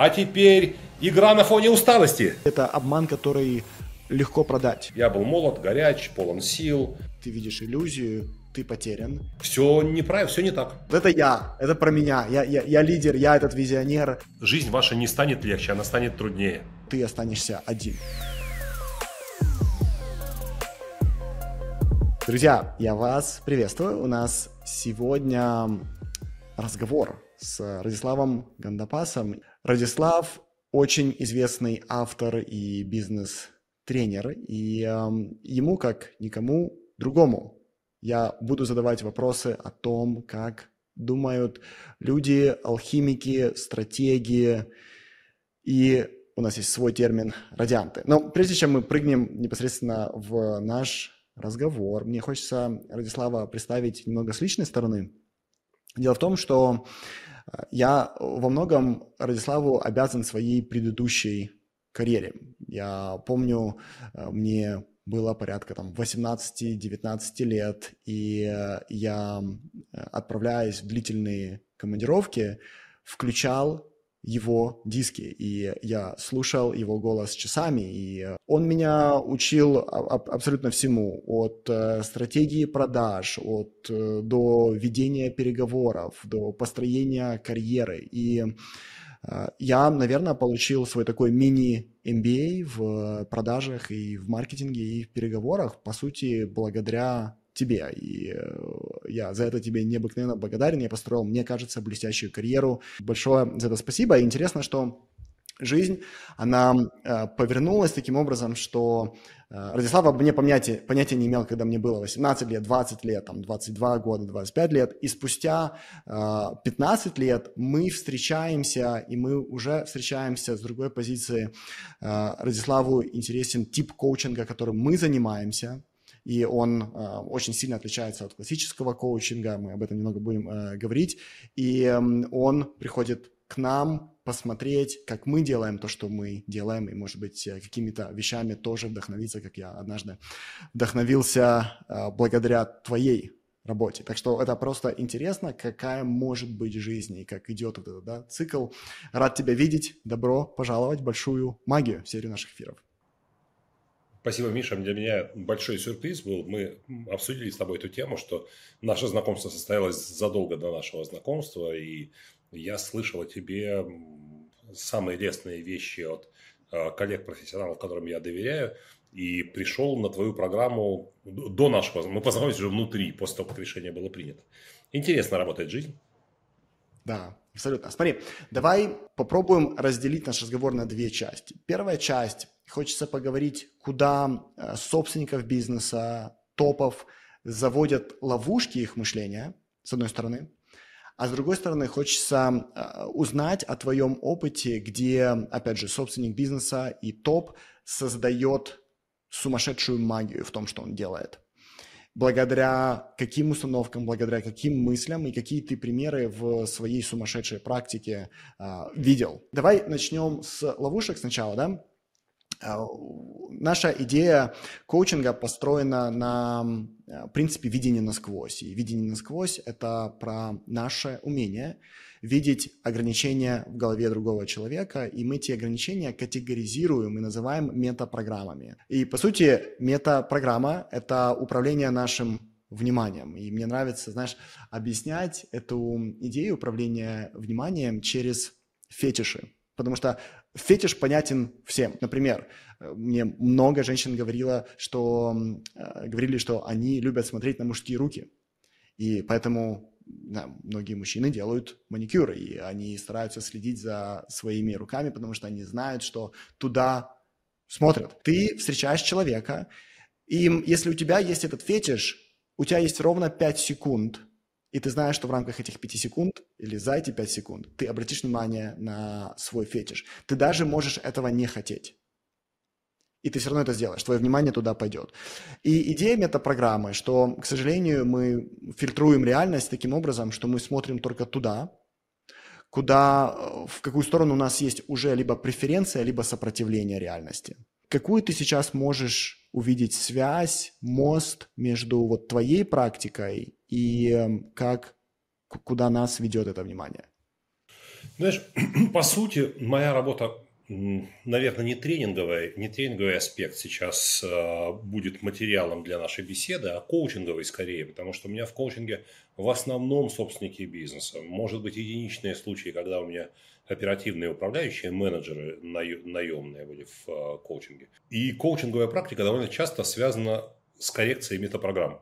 А теперь игра на фоне усталости. Это обман, который легко продать. Я был молод, горяч, полон сил. Ты видишь иллюзию, ты потерян. Все неправильно, все не так. Это я, это про меня. Я, я, я лидер, я этот визионер. Жизнь ваша не станет легче, она станет труднее. Ты останешься один. Друзья, я вас приветствую. У нас сегодня разговор с Радиславом Гандапасом. Радислав очень известный автор и бизнес-тренер, и э, ему, как никому другому, я буду задавать вопросы о том, как думают люди, алхимики, стратегии, и у нас есть свой термин «радианты». Но прежде чем мы прыгнем непосредственно в наш разговор, мне хочется Радислава представить немного с личной стороны. Дело в том, что я во многом Радиславу обязан своей предыдущей карьере. Я помню, э, мне было порядка там 18-19 лет, и э, я, отправляясь в длительные командировки, включал его диски, и я слушал его голос часами, и он меня учил абсолютно всему, от э, стратегии продаж, от э, до ведения переговоров, до построения карьеры, и э, я, наверное, получил свой такой мини-MBA в продажах и в маркетинге и в переговорах, по сути, благодаря тебе. И э, я за это тебе необыкновенно благодарен. Я построил, мне кажется, блестящую карьеру. Большое за это спасибо. И интересно, что жизнь, она э, повернулась таким образом, что э, Радислав об мне понятия, понятия не имел, когда мне было 18 лет, 20 лет, там, 22 года, 25 лет. И спустя э, 15 лет мы встречаемся, и мы уже встречаемся с другой позиции. Э, Радиславу интересен тип коучинга, которым мы занимаемся и он э, очень сильно отличается от классического коучинга, мы об этом немного будем э, говорить, и э, он приходит к нам посмотреть, как мы делаем то, что мы делаем, и, может быть, э, какими-то вещами тоже вдохновиться, как я однажды вдохновился благодаря твоей работе. Так что это просто интересно, какая может быть жизнь и как идет вот этот да, цикл. Рад тебя видеть. Добро пожаловать в большую магию в серию наших эфиров. Спасибо, Миша. Для меня большой сюрприз был. Мы обсудили с тобой эту тему, что наше знакомство состоялось задолго до нашего знакомства, и я слышал о тебе самые лестные вещи от э, коллег-профессионалов, которым я доверяю, и пришел на твою программу до нашего. Мы познакомились уже внутри, после того, как решение было принято. Интересно работает жизнь. Да, абсолютно. Смотри, давай попробуем разделить наш разговор на две части. Первая часть Хочется поговорить, куда э, собственников бизнеса, топов заводят ловушки их мышления, с одной стороны. А с другой стороны, хочется э, узнать о твоем опыте, где, опять же, собственник бизнеса и топ создает сумасшедшую магию в том, что он делает. Благодаря каким установкам, благодаря каким мыслям и какие ты примеры в своей сумасшедшей практике э, видел. Давай начнем с ловушек сначала, да? А, наша идея коучинга построена на э, принципе видения насквозь. И видение насквозь – это про наше умение видеть ограничения в голове другого человека, и мы эти ограничения категоризируем и называем метапрограммами. И, по сути, метапрограмма – это управление нашим вниманием. И мне нравится, знаешь, объяснять эту идею управления вниманием через фетиши. Потому что фетиш понятен всем. Например, мне много женщин говорило, что, э, говорили, что они любят смотреть на мужские руки. И поэтому да, многие мужчины делают маникюры, и они стараются следить за своими руками, потому что они знают, что туда смотрят. Ты встречаешь человека, и если у тебя есть этот фетиш, у тебя есть ровно 5 секунд – и ты знаешь, что в рамках этих пяти секунд или за эти пять секунд ты обратишь внимание на свой фетиш. Ты даже можешь этого не хотеть. И ты все равно это сделаешь, твое внимание туда пойдет. И идея метапрограммы, что, к сожалению, мы фильтруем реальность таким образом, что мы смотрим только туда, куда, в какую сторону у нас есть уже либо преференция, либо сопротивление реальности. Какую ты сейчас можешь увидеть связь, мост между вот твоей практикой и эм, как, куда нас ведет это внимание? Знаешь, по сути, моя работа, наверное, не тренинговая, не тренинговый аспект сейчас э, будет материалом для нашей беседы, а коучинговый скорее, потому что у меня в коучинге в основном собственники бизнеса. Может быть, единичные случаи, когда у меня оперативные управляющие, менеджеры наемные были в э, коучинге. И коучинговая практика довольно часто связана с коррекцией метапрограмм.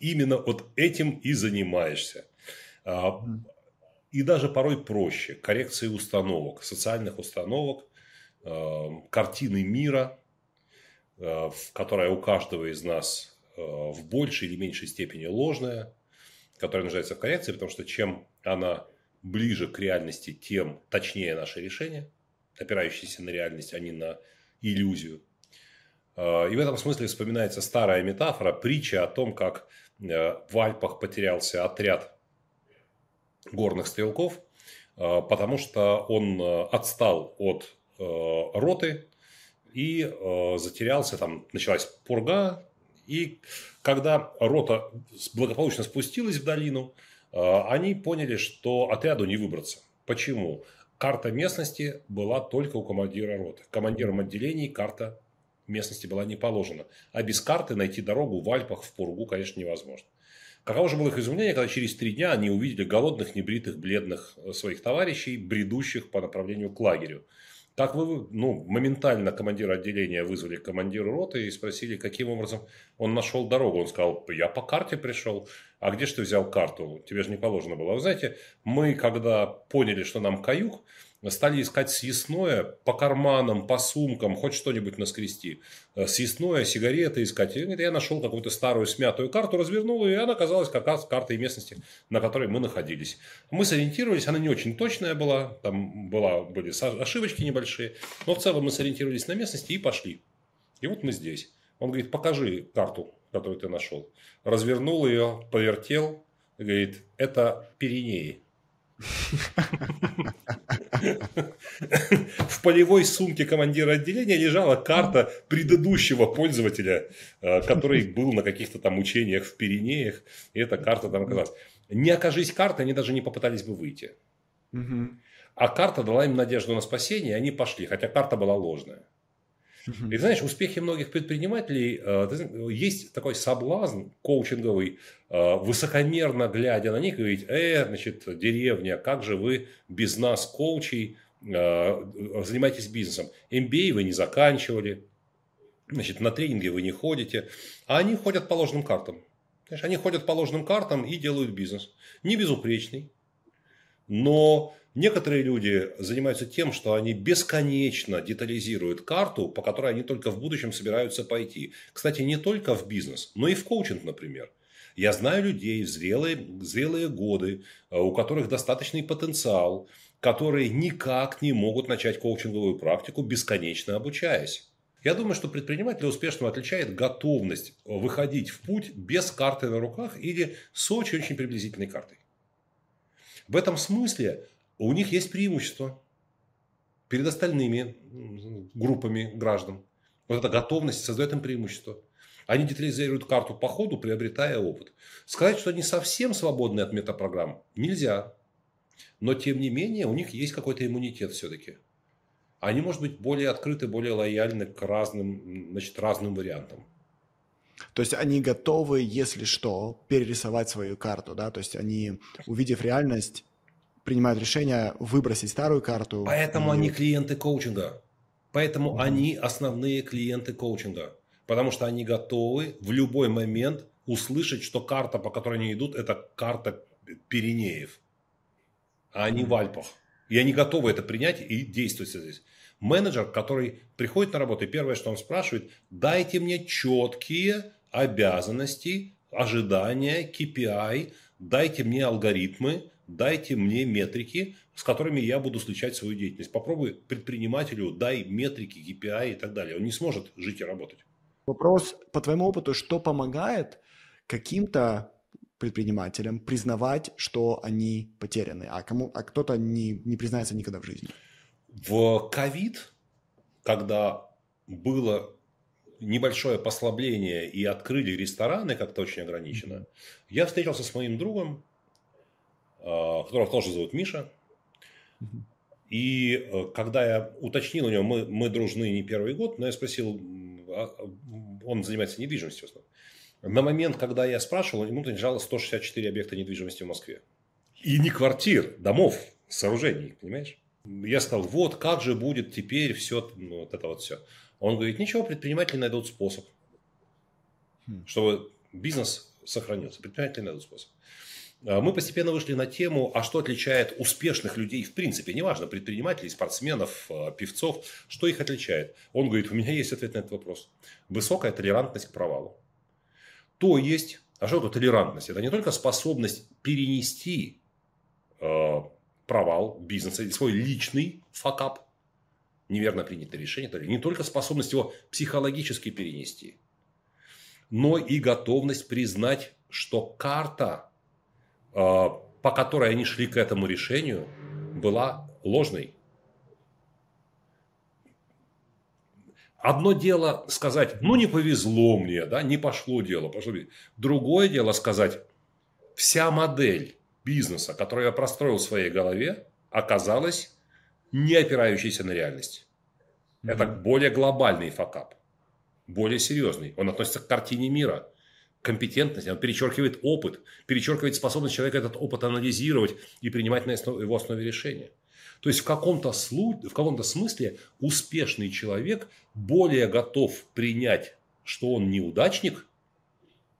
Именно вот этим и занимаешься. А, и даже порой проще. Коррекции установок, социальных установок, э, картины мира, э, которая у каждого из нас в большей или меньшей степени ложная, которая нуждается в коррекции, потому что чем она ближе к реальности, тем точнее наше решение, опирающееся на реальность, а не на иллюзию. И в этом смысле вспоминается старая метафора, притча о том, как в Альпах потерялся отряд горных стрелков, э, потому что он э, отстал от э, роты и затерялся, там началась пурга, и когда рота благополучно спустилась в долину, они поняли, что отряду не выбраться. Почему? Карта местности была только у командира роты. Командирам отделений карта местности была не положена. А без карты найти дорогу в Альпах, в Пургу, конечно, невозможно. Каково же было их изумление, когда через три дня они увидели голодных, небритых, бледных э, своих товарищей, бредущих по направлению к лагерю. Так вы, ну, моментально командира отделения вызвали командиру роты и спросили, каким образом он нашел дорогу. Он сказал, я по карте пришел. А где же ты взял карту? Тебе же не положено было. Вы знаете, мы, когда поняли, что нам каюк, стали искать съестное по карманам, по сумкам, хоть что-нибудь наскрести. Э, съестное, сигареты искать. И я нашел какую-то старую смятую карту, развернул ее, и она оказалась как раз картой местности, на которой мы находились. Мы сориентировались, она не очень точная была, там была, были ошибочки небольшие, но в целом мы сориентировались на местности и пошли. И вот мы здесь. Он говорит, покажи карту, которую ты нашел. Развернул ее, повертел, говорит, это Пиренеи. В полевой сумке командира отделения лежала карта предыдущего пользователя, э, который был на каких-то там учениях в Пиренеях, и эта карта там оказалась. Не окажись карты, они даже не попытались бы выйти. А карта дала им надежду на спасение, и они пошли, хотя карта была ложная. И знаешь, успехи многих предпринимателей, э, есть такой соблазн коучинговый, э, высокомерно глядя на них, говорить, э, значит, деревня, как же вы без нас, коучей, занимаетесь бизнесом. MBA вы не заканчивали, значит, на тренинги вы не ходите, а они ходят по ложным картам. Знаешь, они ходят по ложным картам и делают бизнес. Не безупречный, но Некоторые люди занимаются тем, что они бесконечно детализируют карту, по которой они только в будущем собираются пойти. Кстати, не только в бизнес, но и в коучинг, например. Я знаю людей в зрелые, зрелые годы, э, у которых достаточный потенциал, которые никак не могут начать коучинговую практику, бесконечно обучаясь. Я думаю, что предпринимателя успешного отличает готовность выходить в путь без карты на руках или с очень-очень приблизительной картой. В этом смысле у них есть преимущество перед остальными группами граждан. Вот эта готовность создает им преимущество. Они детализируют карту по ходу, приобретая опыт. Сказать, что они совсем свободны от метапрограмм, нельзя. Но, тем не менее, у них есть какой-то иммунитет все-таки. Они, может быть, более открыты, более лояльны к разным, значит, разным вариантам. То есть они готовы, если что, перерисовать свою карту, да? То есть они, увидев реальность, принимают решение выбросить старую карту. Поэтому и... они клиенты коучинга. Поэтому mm-hmm. они основные клиенты коучинга. Потому что они готовы в любой момент услышать, что карта, по которой они идут, это карта Пиренеев, а mm-hmm. в Альпах. И они готовы это принять и действовать здесь. Менеджер, который приходит на работу, и первое, что он спрашивает, дайте мне четкие обязанности, ожидания, KPI, дайте мне алгоритмы, дайте мне метрики, с которыми я буду сличать свою деятельность. Попробуй предпринимателю, дай метрики, KPI и так далее. Он не сможет жить и работать. Вопрос по твоему опыту, что помогает каким-то предпринимателям признавать, что они потеряны, а, кому, а кто-то не, не признается никогда в жизни? В ковид, когда было небольшое послабление и открыли рестораны как-то очень ограниченно, я встретился с моим другом, а, которого тоже зовут Миша. И э, когда я уточнил у него, мы, мы дружны не первый год, но я спросил, а, он занимается недвижимостью в основном. На момент, когда я спрашивал, ему принадлежало 164 объекта недвижимости в Москве. И не квартир, домов, сооружений, понимаешь? Я сказал, вот как же будет теперь все, ну, вот это вот все. Он говорит, ничего, предприниматели найдут способ, хм. чтобы бизнес сохранился. Предприниматели найдут способ. А мы постепенно вышли на тему, а что отличает успешных людей в принципе, неважно, предпринимателей, спортсменов, а, певцов, что их отличает? Он говорит, у меня есть ответ на этот вопрос. Высокая толерантность к провалу. То есть, а что это толерантность? Это не только способность перенести э, провал бизнеса свой личный факап, неверно принятое решение, это не только способность его психологически перенести, но и готовность признать, что карта, э, по которой они шли к этому решению, была ложной. Одно дело сказать, ну не повезло мне, да, не пошло дело, пошло. Другое дело сказать, вся модель бизнеса, которую я простроил в своей голове, оказалась не опирающейся на реальность. Mm-hmm. Это более глобальный факап, более серьезный. Он относится к картине мира, компетентность, он перечеркивает опыт, перечеркивает способность человека этот опыт анализировать и принимать на его основе решения. То есть в каком-то, слу... в каком-то смысле успешный человек более готов принять, что он неудачник,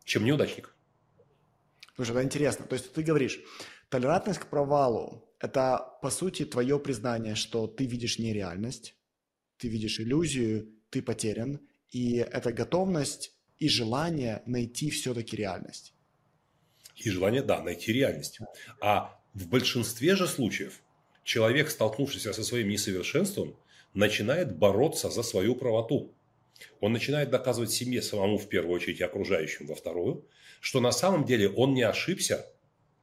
чем неудачник. Слушай, это интересно. То есть ты говоришь, толерантность к провалу – это, по сути, твое признание, что ты видишь нереальность, ты видишь иллюзию, ты потерян, и это готовность и желание найти все-таки реальность. И желание, да, найти реальность. А в большинстве же случаев человек, столкнувшийся со своим несовершенством, начинает бороться за свою правоту. Он начинает доказывать семье самому в первую очередь и окружающим во вторую, что на самом деле он не ошибся,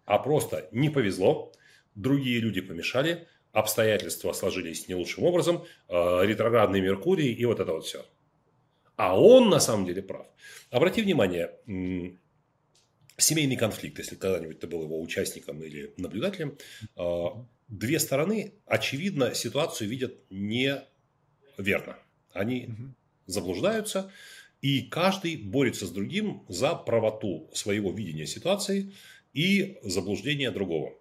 а просто не повезло, другие люди помешали, обстоятельства сложились не лучшим образом, э, ретроградный Меркурий и вот это вот все. А он на самом деле прав. Обрати внимание, семейный конфликт, если когда-нибудь ты был его участником или наблюдателем, э, две стороны, очевидно, ситуацию видят неверно. Они угу. заблуждаются, и каждый борется с другим за правоту своего видения ситуации и заблуждения другого.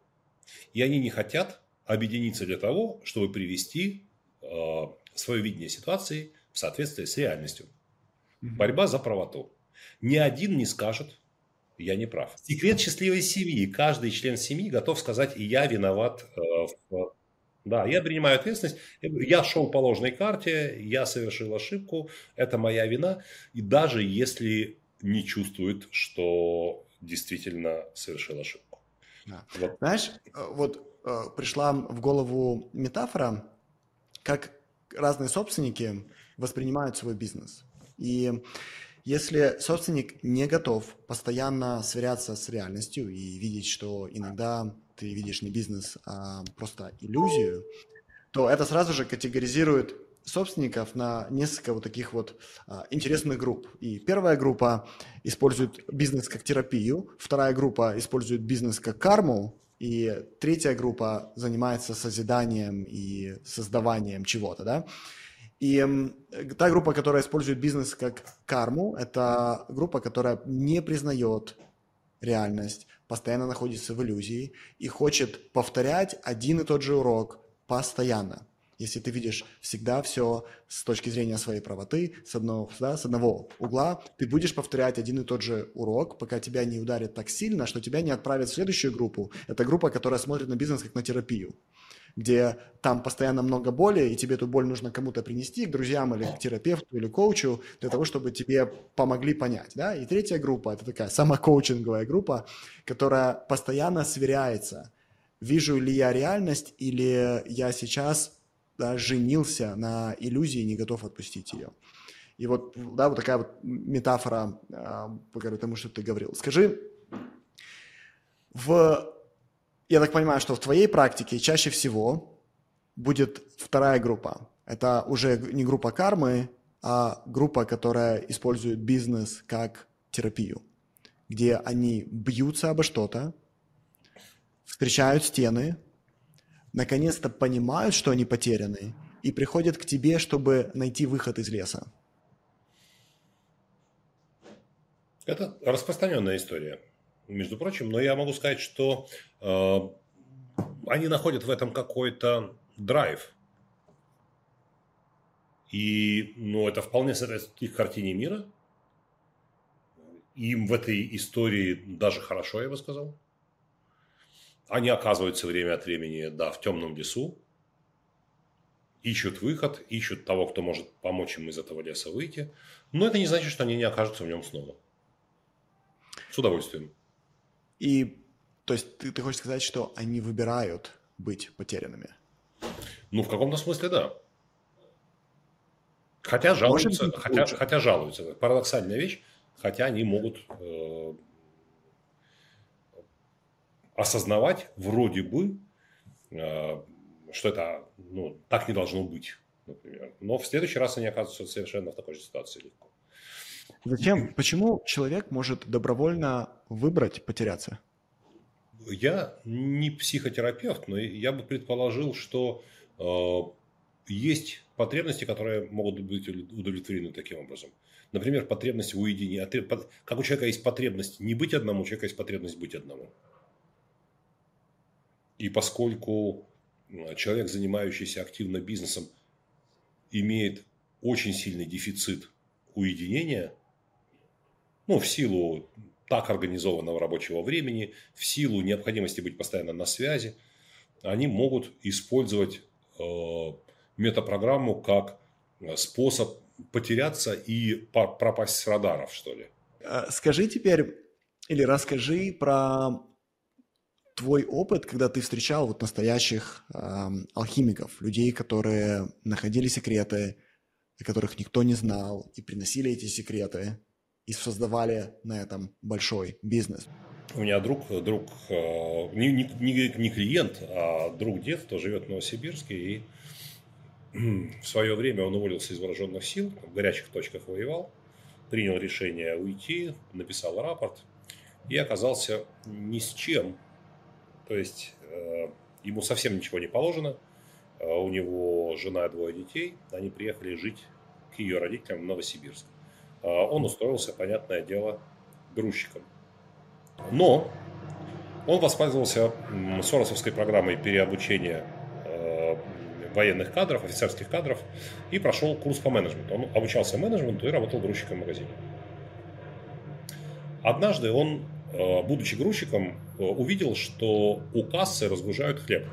И они не хотят объединиться для того, чтобы привести э, свое видение ситуации в соответствие с реальностью. Борьба за правоту. Ни один не скажет, я не прав. Секрет счастливой семьи. Каждый член семьи готов сказать, и я виноват. Э, в... Да, я принимаю ответственность. Я шел по ложной карте, я совершил ошибку, это моя вина. И даже если не чувствует, что действительно совершил ошибку. Да. Вот. Знаешь, э, вот э, пришла в голову метафора, как разные собственники воспринимают свой бизнес. И если собственник не готов постоянно сверяться с реальностью и видеть, что иногда ты видишь не бизнес, а просто иллюзию, то это сразу же категоризирует собственников на несколько вот таких вот а, интересных групп. И первая группа использует бизнес как терапию, вторая группа использует бизнес как карму, и третья группа занимается созиданием и создаванием чего-то, да. И та группа, которая использует бизнес как карму, это группа, которая не признает реальность, постоянно находится в иллюзии и хочет повторять один и тот же урок постоянно. Если ты видишь всегда все с точки зрения своей правоты, с одного, да, с одного угла, ты будешь повторять один и тот же урок, пока тебя не ударит так сильно, что тебя не отправят в следующую группу. Это группа, которая смотрит на бизнес как на терапию где там постоянно много боли, и тебе эту боль нужно кому-то принести, к друзьям или к терапевту или коучу, для того, чтобы тебе помогли понять. Да? И третья группа – это такая самокоучинговая группа, которая постоянно сверяется, вижу ли я реальность или я сейчас да, женился на иллюзии и не готов отпустить ее. И вот, да, вот такая вот метафора, э, по тому, что ты говорил. Скажи, в я так понимаю, что в твоей практике чаще всего будет вторая группа. Это уже не группа кармы, а группа, которая использует бизнес как терапию, где они бьются обо что-то, встречают стены, наконец-то понимают, что они потеряны, и приходят к тебе, чтобы найти выход из леса? Это распространенная история, между прочим, но я могу сказать, что э, они находят в этом какой-то драйв. И ну, это вполне соответствует их картине мира. Им в этой истории даже хорошо, я бы сказал. Они оказываются время от времени, да, в темном лесу, ищут выход, ищут того, кто может помочь им из этого леса выйти. Но это не значит, что они не окажутся в нем снова. С удовольствием. И, то есть, ты, ты хочешь сказать, что они выбирают быть потерянными? Ну, в каком-то смысле, да. Хотя жалуются, хотя, хотя жалуются. Парадоксальная вещь, хотя они могут э, осознавать вроде бы, э, что это ну, так не должно быть, например. Но в следующий раз они оказываются совершенно в такой же ситуации легко. Зачем? Почему человек может добровольно выбрать потеряться? Я не психотерапевт, но я бы предположил, что э, есть потребности, которые могут быть удовлетворены таким образом. Например, потребность в уединении. Как у человека есть потребность не быть одному, у человека есть потребность быть одному. И поскольку человек, занимающийся активно бизнесом, имеет очень сильный дефицит уединения, ну, в силу так организованного рабочего времени, в силу необходимости быть постоянно на связи, они могут использовать э, метапрограмму как способ потеряться и пропасть с радаров, что ли. Э, скажи теперь, или расскажи про твой опыт, когда ты встречал вот настоящих э, алхимиков, людей, которые находили секреты, о которых никто не знал, и приносили эти секреты, и создавали на этом большой бизнес. У меня друг, друг э, не, не, не клиент, а друг детства живет в Новосибирске, и в свое время он уволился из вооруженных сил, в горячих точках воевал, принял решение уйти, написал рапорт и оказался ни с чем то есть э, ему совсем ничего не положено. Э, у него жена и двое детей. Они приехали жить к ее родителям в Новосибирск. Э, он устроился, понятное дело, грузчиком. Но он воспользовался Соросовской программой переобучения военных кадров, офицерских кадров и прошел курс по менеджменту. Он обучался менеджменту и работал грузчиком в магазине. Однажды он Э, будучи грузчиком, э, увидел, что у кассы разгружают хлеб.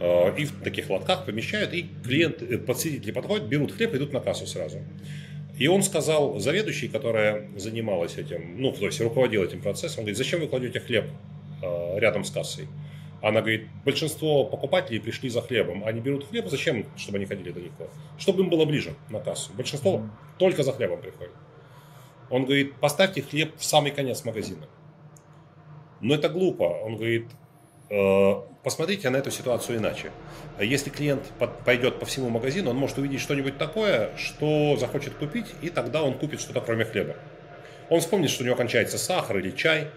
Э, и в таких лотках помещают, и клиент, подсетители подходят, берут хлеб и идут на кассу сразу. И он сказал заведующей, которая занималась этим, ну, то есть руководила этим процессом, он говорит, зачем вы кладете хлеб рядом с кассой? Она говорит, большинство покупателей пришли за хлебом. Они берут хлеб, зачем, чтобы они ходили далеко? Чтобы им было ближе на кассу. Большинство только за хлебом приходит. Он говорит, поставьте хлеб в самый конец магазина. Но это глупо. Он говорит, «Э, посмотрите на эту ситуацию иначе. Если клиент пойдет по всему магазину, он может увидеть что-нибудь такое, что захочет купить, и тогда он купит что-то кроме хлеба. Он вспомнит, что у него кончается сахар или чай,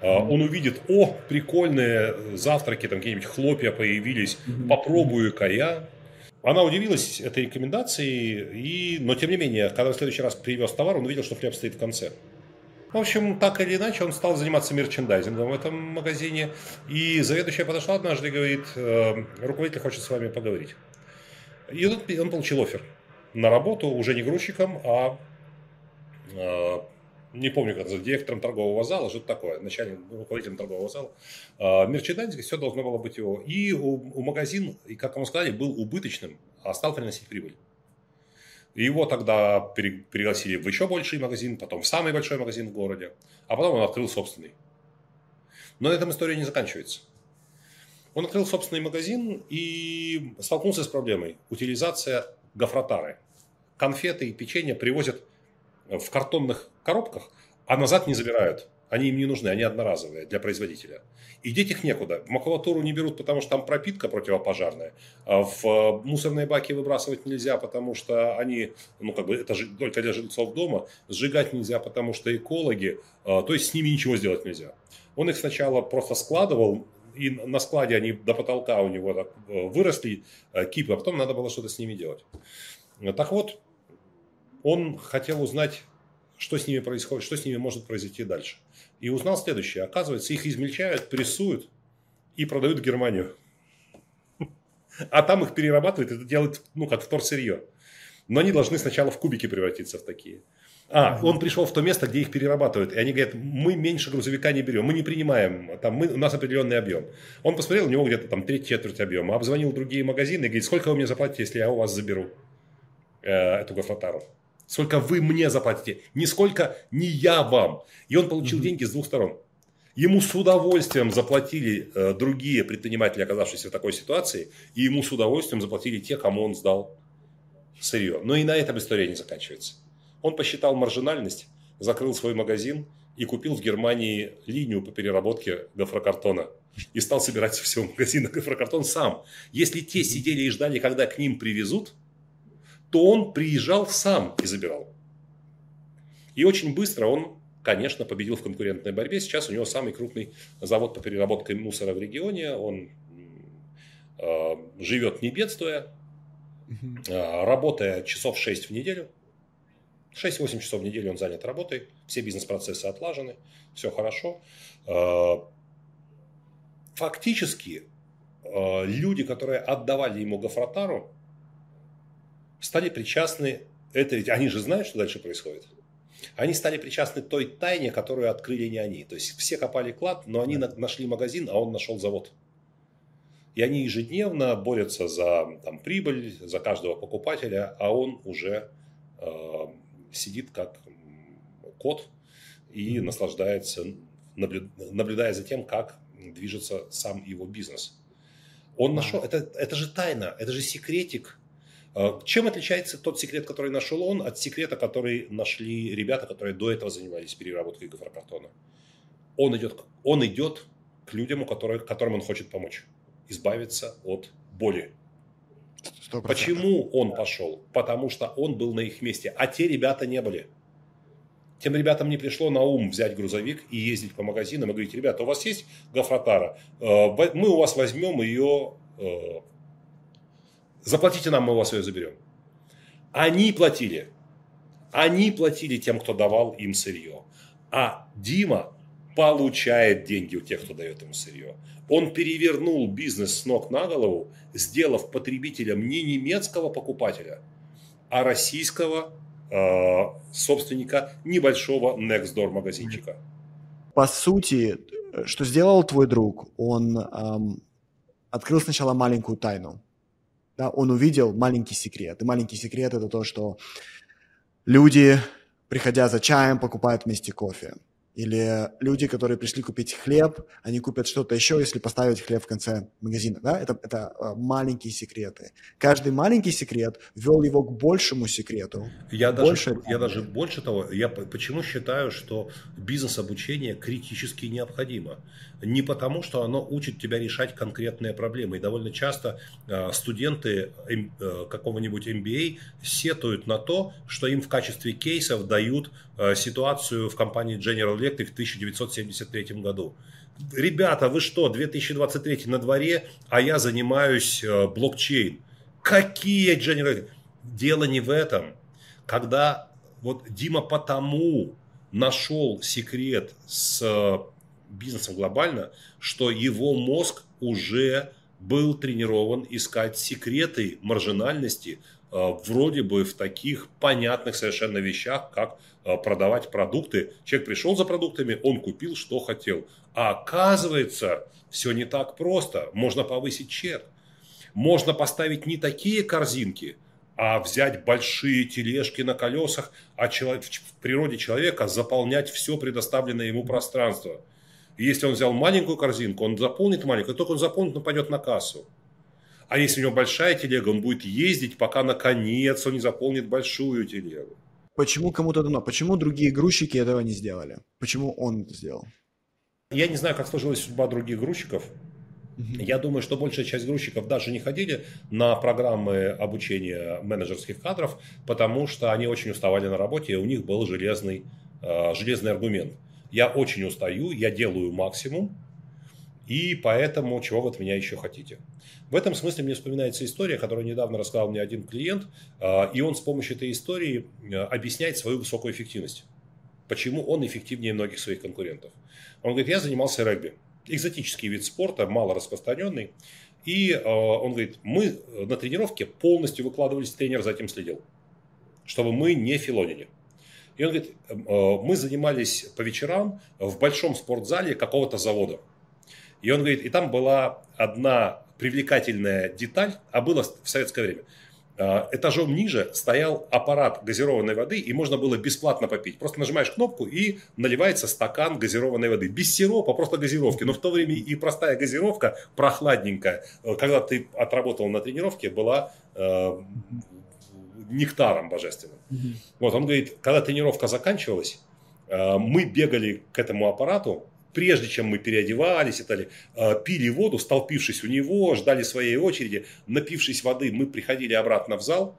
э, он увидит, о, прикольные завтраки, там какие-нибудь хлопья появились, попробую-ка я. Она удивилась этой рекомендации, и, но тем не менее, когда в следующий раз привез товар, он увидел, что хлеб стоит в конце. В общем, так или иначе, он стал заниматься мерчендайзингом в этом магазине. И заведующая подошла однажды и говорит, «Э, руководитель хочет с вами поговорить. И тут он получил офер на работу уже не грузчиком, а э, не помню, как это, директором торгового зала, что-то такое, начальник, руководителем торгового зала. А, мерчендайзинг, все должно было быть его. И у, у магазин, и как ему сказали, был убыточным, а стал приносить прибыль. И его тогда пригласили в еще больший магазин, потом в самый большой магазин в городе, а потом он открыл собственный. Но на этом история не заканчивается. Он открыл собственный магазин и столкнулся с проблемой. Утилизация гофротары. Конфеты и печенье привозят в картонных коробках, а назад не забирают. Они им не нужны, они одноразовые для производителя. И деть их некуда. В макулатуру не берут, потому что там пропитка противопожарная. А в мусорные баки выбрасывать нельзя, потому что они, ну как бы это только для жильцов дома. Сжигать нельзя, потому что экологи, а, то есть с ними ничего сделать нельзя. Он их сначала просто складывал и на складе они до потолка у него так э, выросли э, кипы, а потом надо было что-то с ними делать. Так вот, он хотел узнать, что с ними происходит, что с ними может произойти дальше. И узнал следующее. Оказывается, их измельчают, прессуют и продают в Германию. А там их перерабатывают, это делают, ну, как вторсырье. Но они должны сначала в кубики превратиться в такие. А, он пришел в то место, где их перерабатывают. И они говорят, мы меньше грузовика не берем, мы не принимаем, там, мы, у нас определенный объем. Он посмотрел, у него где-то там треть, четверть объема. Обзвонил другие магазины и говорит, сколько вы мне заплатите, если я у вас заберу э, эту гофротару? Сколько вы мне заплатите? Нисколько не я вам. И он получил mm-hmm. деньги с двух сторон. Ему с удовольствием заплатили э, другие предприниматели, оказавшиеся в такой ситуации, и ему с удовольствием заплатили те, кому он сдал сырье. Но и на этом история не заканчивается. Он посчитал маржинальность, закрыл свой магазин и купил в Германии линию по переработке гофрокартона. И стал собирать со всего магазина гофрокартон сам. Если те сидели и ждали, когда к ним привезут, то он приезжал сам и забирал. И очень быстро он, конечно, победил в конкурентной борьбе. Сейчас у него самый крупный завод по переработке мусора в регионе. Он э, живет не бедствуя, э, работая часов 6 в неделю. 6-8 часов в неделю он занят работой, все бизнес-процессы отлажены, все хорошо. Э, фактически э, люди, которые отдавали ему гофротару, стали причастны этой, они же знают, что дальше происходит. Они стали причастны той тайне, которую открыли не они. То есть все копали клад, но они нашли магазин, а он нашел завод. И они ежедневно борются за там, прибыль, за каждого покупателя, а он уже э, сидит как кот и mm-hmm. наслаждается, наблюдая за тем, как движется сам его бизнес. Он нашел, это, это же тайна, это же секретик. А, чем отличается тот секрет, который нашел он, от секрета, который нашли ребята, которые до этого занимались переработкой гофрокартона? Он идет, он идет к людям, у которых, которым он хочет помочь, избавиться от боли. 100%. Почему он пошел? Потому что он был на их месте, а те ребята не были. Тем ребятам не пришло на ум взять грузовик и ездить по магазинам и говорить, ребята, у вас есть гофротара? Э, мы у вас возьмем ее, заплатите нам, мы у вас ее заберем. Они платили. Они платили тем, кто давал им сырье. А Дима получает деньги у тех, кто дает ему сырье. Он перевернул бизнес с ног на голову, сделав потребителем не немецкого покупателя, а российского э, собственника небольшого Next Door магазинчика. По сути, что сделал твой друг? Он эм, открыл сначала маленькую тайну. Да, он увидел маленький секрет. И маленький секрет это то, что люди, приходя за чаем, покупают вместе кофе. Или люди, которые пришли купить хлеб, они купят что-то еще, если поставить хлеб в конце магазина. Да? Это, это а, маленькие секреты. Каждый маленький секрет вел его к большему секрету. Я, больше даже, я даже больше того, я почему считаю, что бизнес-обучение критически необходимо. Не потому, что оно учит тебя решать конкретные проблемы. И довольно часто э, студенты э, какого-нибудь MBA сетуют на то, что им в качестве кейсов дают э, ситуацию в компании General Electric в 1973 году. Ребята, вы что, 2023 на дворе, а я занимаюсь блокчейн. Какие General Дело не в этом. Когда вот Дима потому нашел секрет с бизнесом глобально, что его мозг уже был тренирован искать секреты маржинальности э, вроде бы в таких понятных совершенно вещах, как э, продавать продукты. Человек пришел за продуктами, он купил, что хотел. А оказывается, все не так просто. Можно повысить чек. Можно поставить не такие корзинки, а взять большие тележки на колесах, а в природе человека заполнять все предоставленное ему пространство – и если он взял маленькую корзинку, он заполнит маленькую, только он заполнит, он пойдет на кассу. А если у него большая телега, он будет ездить, пока наконец он не заполнит большую телегу. Почему кому-то дано? Почему другие грузчики этого не сделали? Почему он это сделал? Я не знаю, как сложилась судьба других грузчиков. Я думаю, что большая часть грузчиков даже не ходили на программы обучения менеджерских кадров, потому что они очень уставали на работе, и у них был железный, э, железный аргумент – я очень устаю, я делаю максимум, и поэтому чего вы от меня еще хотите? В этом смысле мне вспоминается история, которую недавно рассказал мне один клиент, а, и он с помощью этой истории а, объясняет свою высокую эффективность. Почему он эффективнее многих своих конкурентов. Он говорит, я занимался регби. Экзотический вид спорта, мало распространенный. И а, он говорит, мы на тренировке полностью выкладывались, тренер за этим следил, чтобы мы не филонили. И он говорит, мы занимались по вечерам в большом спортзале какого-то завода. И он говорит, и там была одна привлекательная деталь, а было в советское время. А, этажом ниже стоял аппарат газированной воды, и можно было бесплатно попить. Просто нажимаешь кнопку, и наливается стакан газированной воды. Без сиропа, просто газировки. Но в то время и простая газировка, прохладненькая, э, когда ты отработал на тренировке, была э, нектаром божественным. Mm-hmm. Вот он говорит, когда тренировка заканчивалась, э, мы бегали к этому аппарату, прежде чем мы переодевались и далее, а, пили воду, столпившись у него, ждали своей очереди, напившись воды, мы приходили обратно в зал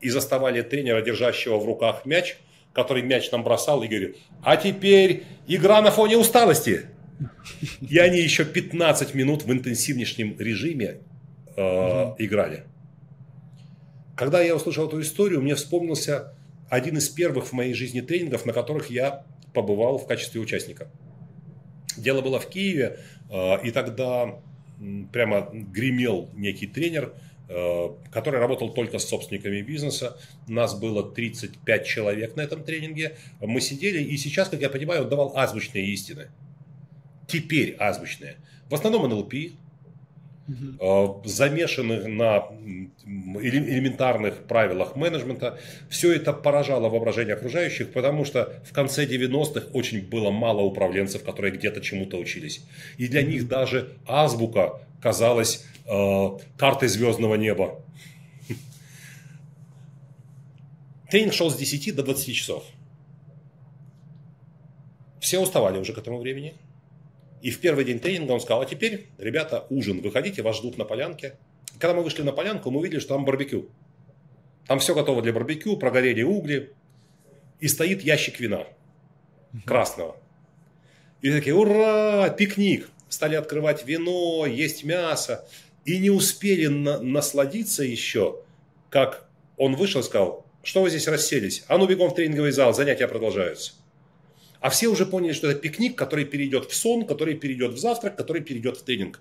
и заставали тренера, держащего в руках мяч, который мяч нам бросал и говорил, а теперь игра на фоне усталости. И они еще 15 минут в интенсивнейшем режиме э, играли. Когда я услышал эту историю, мне вспомнился один из первых в моей жизни тренингов, на которых я побывал в качестве участника. Дело было в Киеве, э, и тогда прямо гремел некий тренер, э, который работал только с собственниками бизнеса. Нас было 35 человек на этом тренинге. Мы сидели, и сейчас, как я понимаю, он давал азбучные истины. Теперь азбучные. В основном НЛП, угу. замешанных на элементарных правилах менеджмента. Все это поражало воображение окружающих, потому что в конце 90-х очень было мало управленцев, которые где-то чему-то учились. И для них даже азбука казалась э, картой звездного неба. Тренинг шел с 10 до 20 часов. Все уставали уже к этому времени. И в первый день тренинга он сказал, а теперь, ребята, ужин, выходите, вас ждут на полянке. Когда мы вышли на полянку, мы увидели, что там барбекю. Там все готово для барбекю, прогорели угли. И стоит ящик вина красного. И такие, ура, пикник. Стали открывать вино, есть мясо. И не успели на- насладиться еще, как он вышел и сказал, что вы здесь расселись? А ну бегом в тренинговый зал, занятия продолжаются. А все уже поняли, что это пикник, который перейдет в сон, который перейдет в завтрак, который перейдет в тренинг.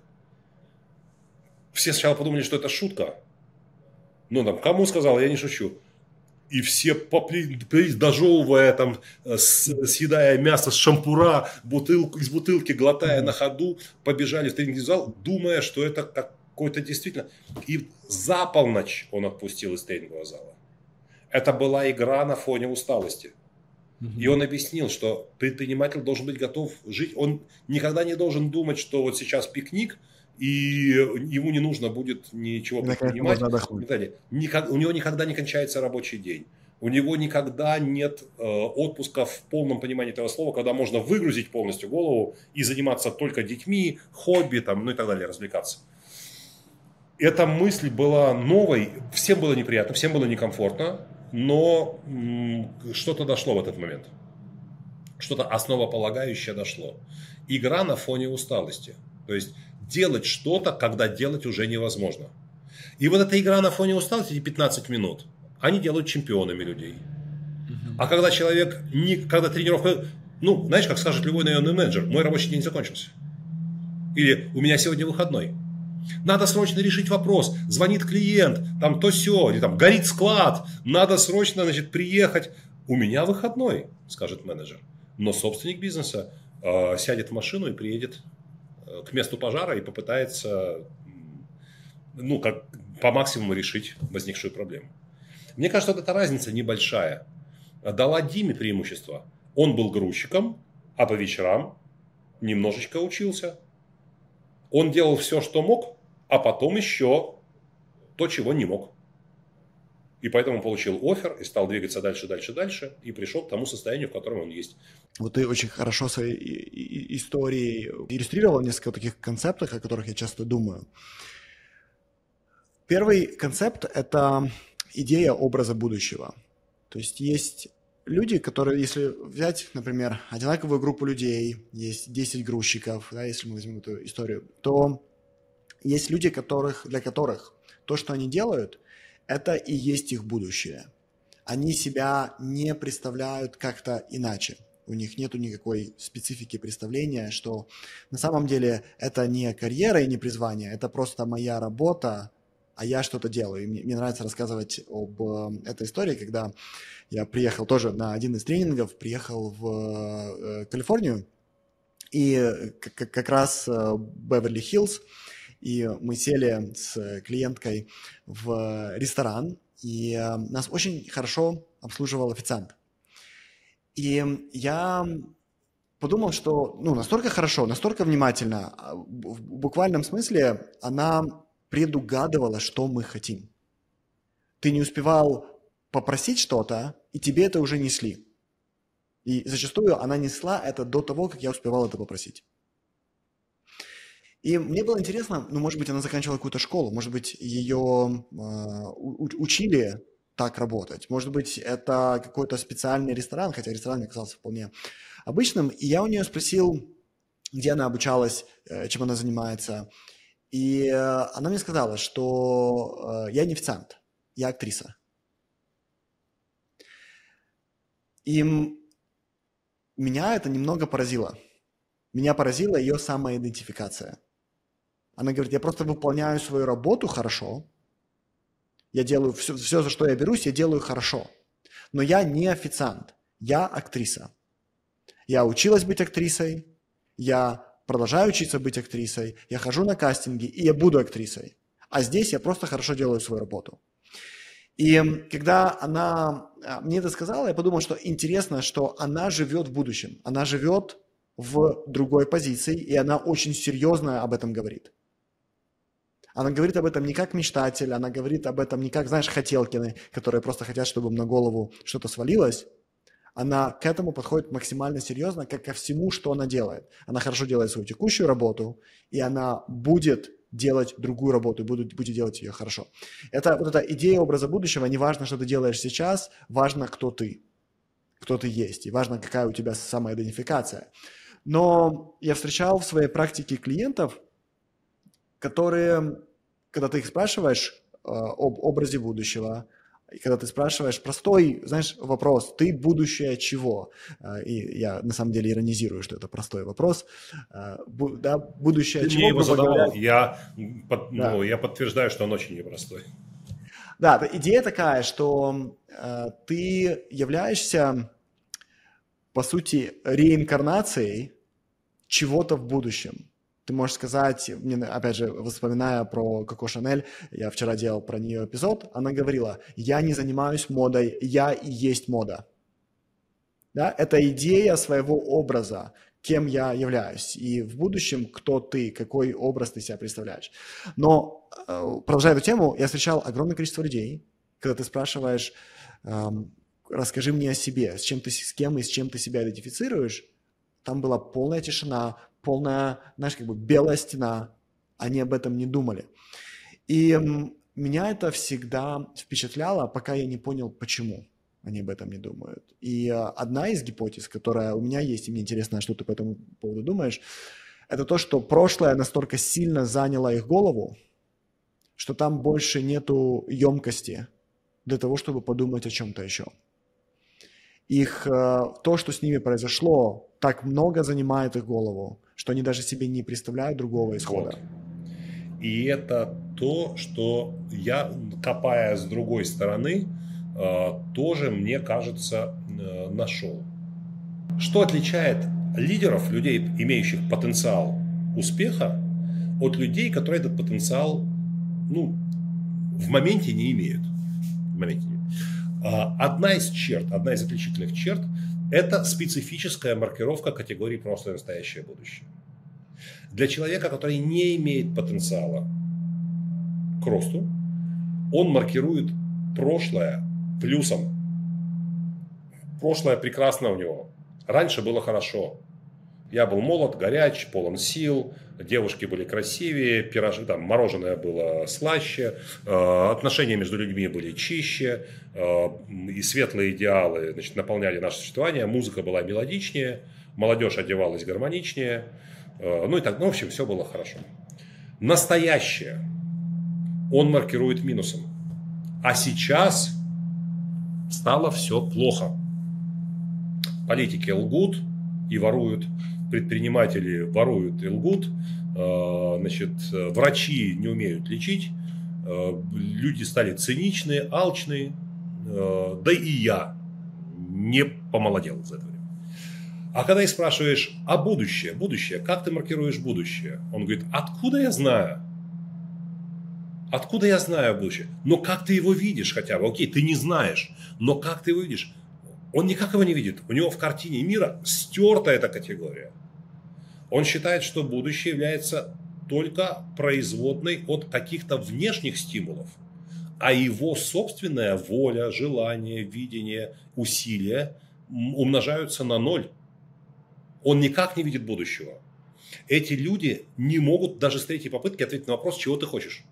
Все сначала подумали, что это шутка. Ну, там, кому сказал, я не шучу. И все поплились, дожевывая, там, съедая мясо с шампура, бутылку, из бутылки глотая на ходу, побежали в тренинговый зал, думая, что это какой-то действительно... И за полночь он отпустил из тренингового зала. Это была игра на фоне усталости. И он объяснил, что предприниматель должен быть готов жить. Он никогда не должен думать, что вот сейчас пикник, и ему не нужно будет ничего предпринимать. Никак, у него никогда не кончается рабочий день. У него никогда нет э, отпуска в полном понимании этого слова, когда можно выгрузить полностью голову и заниматься только детьми, хобби, там, ну и так далее, развлекаться. Эта мысль была новой, всем было неприятно, всем было некомфортно но что-то дошло в этот момент. Что-то основополагающее дошло. Игра на фоне усталости. То есть делать что-то, когда делать уже невозможно. И вот эта игра на фоне усталости, эти 15 минут, они делают чемпионами людей. А когда человек, не, когда тренировка, ну, знаешь, как скажет любой наемный менеджер, мой рабочий день закончился. Или у меня сегодня выходной. Надо срочно решить вопрос. Звонит клиент, там то все, или там горит склад. Надо срочно, значит, приехать. У меня выходной, скажет менеджер. Но собственник бизнеса э, сядет в машину и приедет э, к месту пожара и попытается, ну, как по максимуму решить возникшую проблему. Мне кажется, вот эта разница небольшая. Дала Диме преимущество. Он был грузчиком, а по вечерам немножечко учился. Он делал все, что мог, а потом еще то, чего не мог. И поэтому получил офер и стал двигаться дальше, дальше, дальше и пришел к тому состоянию, в котором он есть. Вот ты очень хорошо своей историей иллюстрировал несколько таких концептов, о которых я часто думаю. Первый концепт – это идея образа будущего. То есть есть люди, которые, если взять, например, одинаковую группу людей, есть 10 грузчиков, да, если мы возьмем эту историю, то есть люди, которых, для которых то, что они делают, это и есть их будущее. Они себя не представляют как-то иначе. У них нет никакой специфики представления, что на самом деле это не карьера и не призвание, это просто моя работа, а я что-то делаю. И мне, мне нравится рассказывать об э, этой истории, когда я приехал тоже на один из тренингов, приехал в э, Калифорнию, и как, как раз э, Беверли-Хиллз, и мы сели с клиенткой в ресторан, и э, нас очень хорошо обслуживал официант. И я подумал, что ну, настолько хорошо, настолько внимательно, а, в буквальном смысле она предугадывала, что мы хотим. Ты не успевал попросить что-то, и тебе это уже несли. И зачастую она несла это до того, как я успевал это попросить. И мне было интересно, ну, может быть, она заканчивала какую-то школу, может быть, ее э, учили так работать, может быть, это какой-то специальный ресторан, хотя ресторан мне казался вполне обычным. И я у нее спросил, где она обучалась, э, чем она занимается. И э, она мне сказала, что э, я не официант, я актриса. И меня это немного поразило. Меня поразила ее самоидентификация. Она говорит, я просто выполняю свою работу хорошо, я делаю все, все, за что я берусь, я делаю хорошо. Но я не официант, я актриса. Я училась быть актрисой, я продолжаю учиться быть актрисой, я хожу на кастинги, и я буду актрисой. А здесь я просто хорошо делаю свою работу. И когда она а, мне это сказала, я подумал, что интересно, что она живет в будущем. Она живет в другой позиции, и она очень серьезно об этом говорит. Она говорит об этом не как мечтатель, она говорит об этом не как, знаешь, хотелкины, которые просто хотят, чтобы им на голову что-то свалилось. Она к этому подходит максимально серьезно, как ко всему, что она делает. Она хорошо делает свою текущую работу, и она будет делать другую работу, и будет, будет делать ее хорошо. Это вот эта идея образа будущего, не важно, что ты делаешь сейчас, важно, кто ты, кто ты есть, и важно, какая у тебя самоидентификация. Но я встречал в своей практике клиентов, которые, когда ты их спрашиваешь э, об образе будущего, и когда ты спрашиваешь простой, знаешь, вопрос, ты будущее чего? Э, и я на самом деле иронизирую, что это простой вопрос. Э, да, будущее ты чего? Мне его задавал. Я, под, да. ну, я подтверждаю, что он очень непростой. Да, идея такая, что э, ты являешься, по сути, реинкарнацией чего-то в будущем. Ты можешь сказать, мне, опять же, вспоминая про Коко Шанель, я вчера делал про нее эпизод, она говорила, я не занимаюсь модой, я и есть мода. Да? Это идея своего образа, кем я являюсь, и в будущем кто ты, какой образ ты себя представляешь. Но, э, продолжая эту тему, я встречал огромное количество людей, когда ты спрашиваешь, эм, расскажи мне о себе, с чем ты, с кем и с чем ты себя идентифицируешь, там была полная тишина, полная, знаешь, как бы белая стена. Они об этом не думали. И меня это всегда впечатляло, пока я не понял, почему они об этом не думают. И а, одна из гипотез, которая у меня есть, и мне интересно, что ты по этому поводу думаешь, это то, что прошлое настолько сильно заняло их голову, что там больше нету емкости для того, чтобы подумать о чем-то еще. Их, а, то, что с ними произошло, так много занимает их голову, что они даже себе не представляют другого исхода. Вот. И это то, что я, копая с другой стороны, э, тоже, мне кажется, э, нашел. Что отличает лидеров, людей, имеющих потенциал успеха, от людей, которые этот потенциал ну, в моменте не имеют. В моменте не. Одна из черт, одна из отличительных черт – это специфическая маркировка категории прошлое, настоящее, будущее. Для человека, который не имеет потенциала к росту, он маркирует прошлое плюсом. Прошлое прекрасно у него. Раньше было хорошо. Я был молод, горяч, полон сил, девушки были красивее, пирожи, там, мороженое было слаще, э, отношения между людьми были чище, э, и светлые идеалы значит, наполняли наше существование, музыка была мелодичнее, молодежь одевалась гармоничнее, э, ну и так, ну, в общем, все было хорошо. Настоящее он маркирует минусом. А сейчас стало все плохо. Политики лгут и воруют, предприниматели воруют и лгут, э, значит, врачи не умеют лечить, э, люди стали циничные, алчные, э, да и я не помолодел за это время. А когда их спрашиваешь, а будущее, будущее, как ты маркируешь будущее? Он говорит, откуда я знаю? Откуда я знаю будущее? Но как ты его видишь хотя бы? Окей, ты не знаешь, но как ты его видишь? Он никак его не видит. У него в картине мира стерта эта категория. Он считает, что будущее является только производной от каких-то внешних стимулов, а его собственная воля, желание, видение, усилия умножаются на ноль. Он никак не видит будущего. Эти люди не могут даже с третьей попытки ответить на вопрос, чего ты хочешь.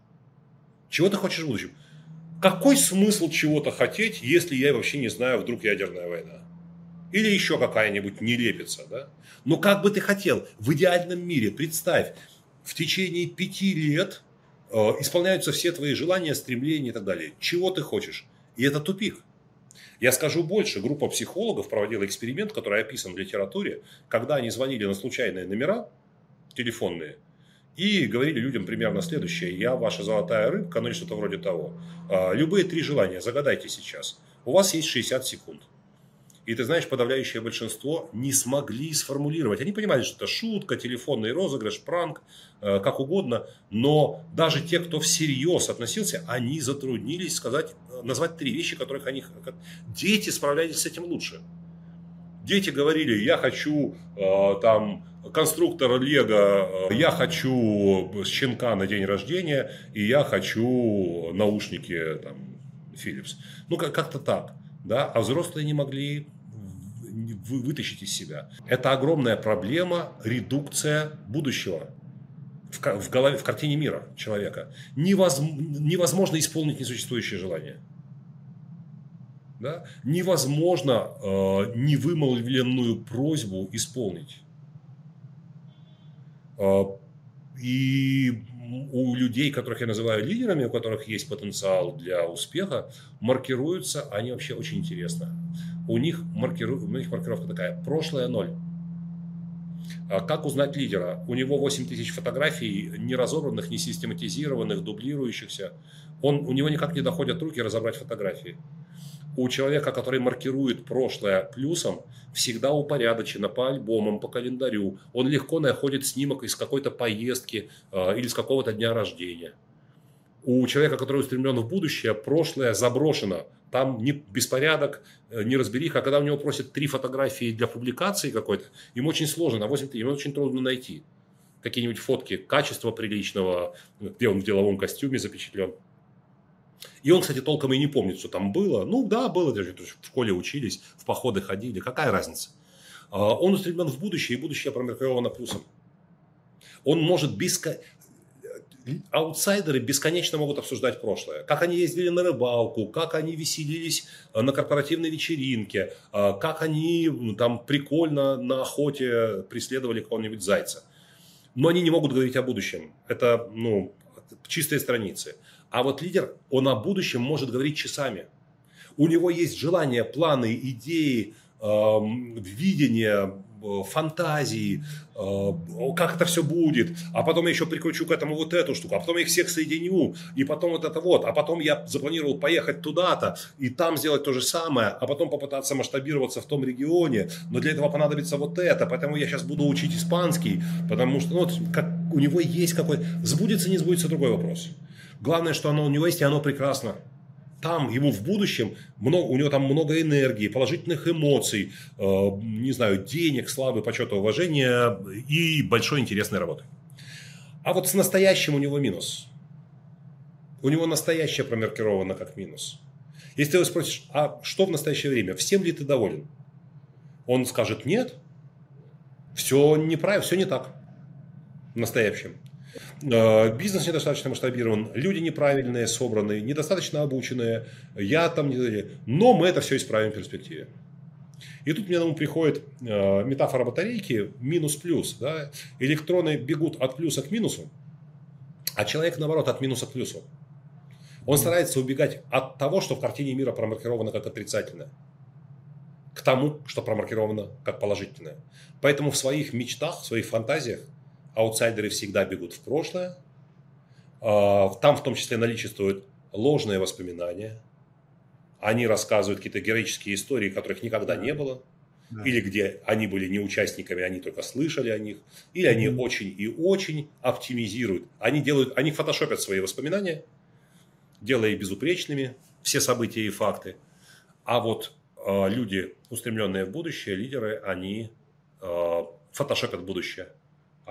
Чего ты хочешь в будущем? Какой смысл чего-то хотеть, если я вообще не знаю, вдруг ядерная война? Или еще какая-нибудь нелепица, да? Но как бы ты хотел, в идеальном мире, представь, в течение пяти лет э, исполняются все твои желания, стремления и так далее. Чего ты хочешь? И это тупик. Я скажу больше, группа психологов проводила эксперимент, который описан в литературе, когда они звонили на случайные номера телефонные – и говорили людям примерно следующее. Я ваша золотая рыбка, ну или что-то вроде того. А, любые три желания загадайте сейчас. У вас есть 60 секунд. И ты знаешь, подавляющее большинство не смогли сформулировать. Они понимали, что это шутка, телефонный розыгрыш, пранк, э, как угодно. Но даже те, кто всерьез относился, они затруднились сказать, э, назвать три вещи, которых они... Дети справлялись с этим лучше. Дети говорили, я хочу э, там конструктор Лего, я хочу щенка на день рождения, и я хочу наушники там, Philips. Ну, как-то так. Да? А взрослые не могли вытащить из себя. Это огромная проблема, редукция будущего в, голове, в картине мира человека. Невозможно, невозможно исполнить несуществующее желание. Да? Невозможно э, невымолвленную просьбу исполнить. А, и у людей, которых я называю лидерами, у которых есть потенциал для успеха, маркируются они вообще очень интересно. У них, маркиру... у них маркировка такая – прошлое ноль. А как узнать лидера? У него 8 тысяч фотографий, не разобранных, не систематизированных, дублирующихся. Он, у него никак не доходят руки разобрать фотографии у человека, который маркирует прошлое плюсом, всегда упорядочено по альбомам, по календарю. Он легко находит снимок из какой-то поездки э, или с какого-то дня рождения. У человека, который устремлен в будущее, прошлое заброшено. Там не беспорядок, э, не разбериха. А когда у него просят три фотографии для публикации какой-то, им очень сложно, на 8 ему очень трудно найти. Какие-нибудь фотки качества приличного, где он в деловом костюме запечатлен. И он, кстати, толком и не помнит, что там было. Ну да, было, даже в школе учились, в походы ходили. Какая разница? А, он устремлен в будущее, и будущее промаркировано плюсом. Он может беско... Аутсайдеры бесконечно могут обсуждать прошлое. Как они ездили на рыбалку, как они веселились э, на корпоративной вечеринке, э, как они ну, там прикольно на охоте преследовали какого-нибудь зайца. Но они не могут говорить о будущем. Это ну, чистые страницы. А вот лидер, он о будущем может говорить часами. У него есть желания, планы, идеи, э, видение, фантазии, э, как это все будет, а потом я еще прикручу к этому вот эту штуку, а потом я их всех соединю, и потом вот это вот, а потом я запланировал поехать туда-то, и там сделать то же самое, а потом попытаться масштабироваться в том регионе, но для этого понадобится вот это, поэтому я сейчас буду учить испанский, потому что ну, как, у него есть какой-то... Сбудется, не сбудется, другой вопрос. Главное, что оно у него есть, и оно прекрасно. Там ему в будущем, много, у него там много энергии, положительных эмоций, э, не знаю, денег, славы, почета, уважения и большой интересной работы. А вот с настоящим у него минус. У него настоящее промаркировано как минус. Если ты его спросишь, а что в настоящее время, всем ли ты доволен? Он скажет нет. Все неправильно, все не так в настоящем. Э, бизнес недостаточно масштабирован, люди неправильные, собранные, недостаточно обученные, я там не... Но мы это все исправим в перспективе. И тут мне на ум приходит э, метафора батарейки минус-плюс. Да? Электроны бегут от плюса к минусу, а человек, наоборот, от минуса к плюсу. Он старается убегать от того, что в картине мира промаркировано как отрицательное, к тому, что промаркировано как положительное. Поэтому в своих мечтах, в своих фантазиях аутсайдеры всегда бегут в прошлое. А, там в том числе наличествуют ложные воспоминания. Они рассказывают какие-то героические истории, которых никогда не было. Да. Или где они были не участниками, они только слышали о них. Или они mm-hmm. очень и очень оптимизируют. Они делают, они фотошопят свои воспоминания, делая их безупречными, все события и факты. А вот э, люди, устремленные в будущее, лидеры, они э, фотошопят будущее.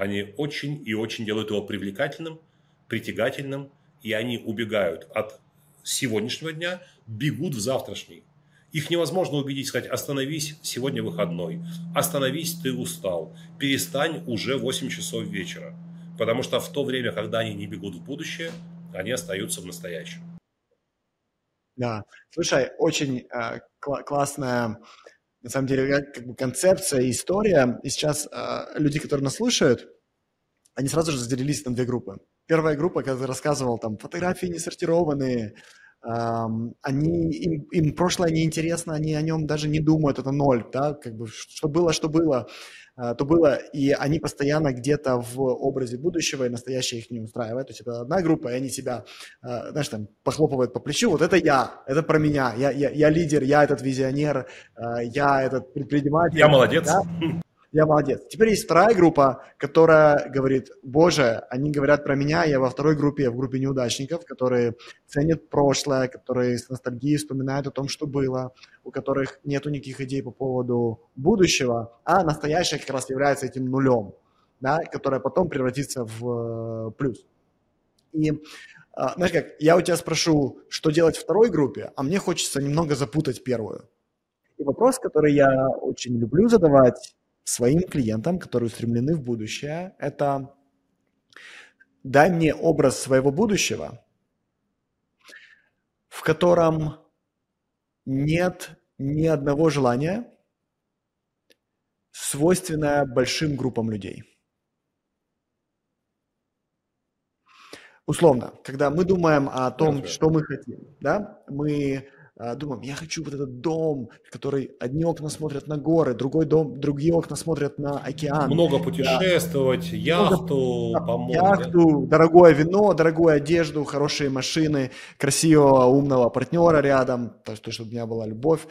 Они очень и очень делают его привлекательным, притягательным, и они убегают от сегодняшнего дня, бегут в завтрашний. Их невозможно убедить, сказать, остановись, сегодня выходной, остановись, ты устал, перестань уже 8 часов вечера. Потому что в то время, когда они не бегут в будущее, они остаются в настоящем. Да, слушай, очень э, кл- классная на самом деле, как бы концепция, история. И сейчас э, люди, которые нас слушают, они сразу же разделились на две группы. Первая группа, когда рассказывал, там, фотографии не сортированные, они, им, им прошлое неинтересно, они о нем даже не думают, это ноль, да, как бы, что было, что было. А, то было, и они постоянно где-то в образе будущего, и настоящее их не устраивает. То есть это одна группа, и они себя, а, знаешь, там, похлопывают по плечу. Вот это я, это про меня, я, я, я лидер, я этот визионер, а, я этот предприниматель. Я молодец. Да? Я молодец. Теперь есть вторая группа, которая говорит, боже, они говорят про меня, я во второй группе, в группе неудачников, которые ценят прошлое, которые с ностальгией вспоминают о том, что было, у которых нету никаких идей по поводу будущего, а настоящее как раз является этим нулем, да, которое потом превратится в э, плюс. И а, знаешь как, я у тебя спрошу, что делать второй группе, а мне хочется немного запутать первую. И вопрос, который я очень люблю задавать, своим клиентам, которые устремлены в будущее, это дай мне образ своего будущего, в котором нет ни одного желания, свойственное большим группам людей. Условно, когда мы думаем о том, что мы хотим, да, мы думаем, я хочу вот этот дом, который одни окна смотрят на горы, другой дом, другие окна смотрят на океан. Много путешествовать, да. яхту, Много, по Яхту, дорогое вино, дорогую одежду, хорошие машины, красивого, умного партнера рядом, то, чтобы у меня была любовь.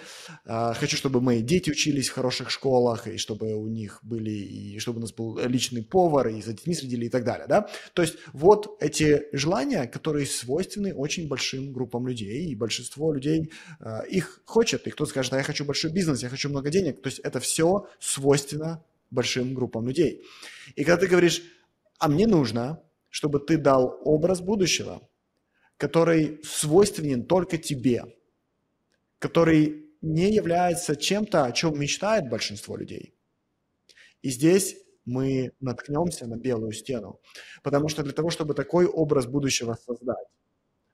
А, хочу, чтобы мои дети учились в хороших школах, и чтобы у них были, и чтобы у нас был личный повар, и за детьми следили и так далее, да. То есть вот эти желания, которые свойственны очень большим группам людей, и большинство людей их хочет, и кто-то скажет, а я хочу большой бизнес, я хочу много денег. То есть это все свойственно большим группам людей. И когда ты говоришь, а мне нужно, чтобы ты дал образ будущего, который свойственен только тебе, который не является чем-то, о чем мечтает большинство людей. И здесь мы наткнемся на белую стену. Потому что для того, чтобы такой образ будущего создать,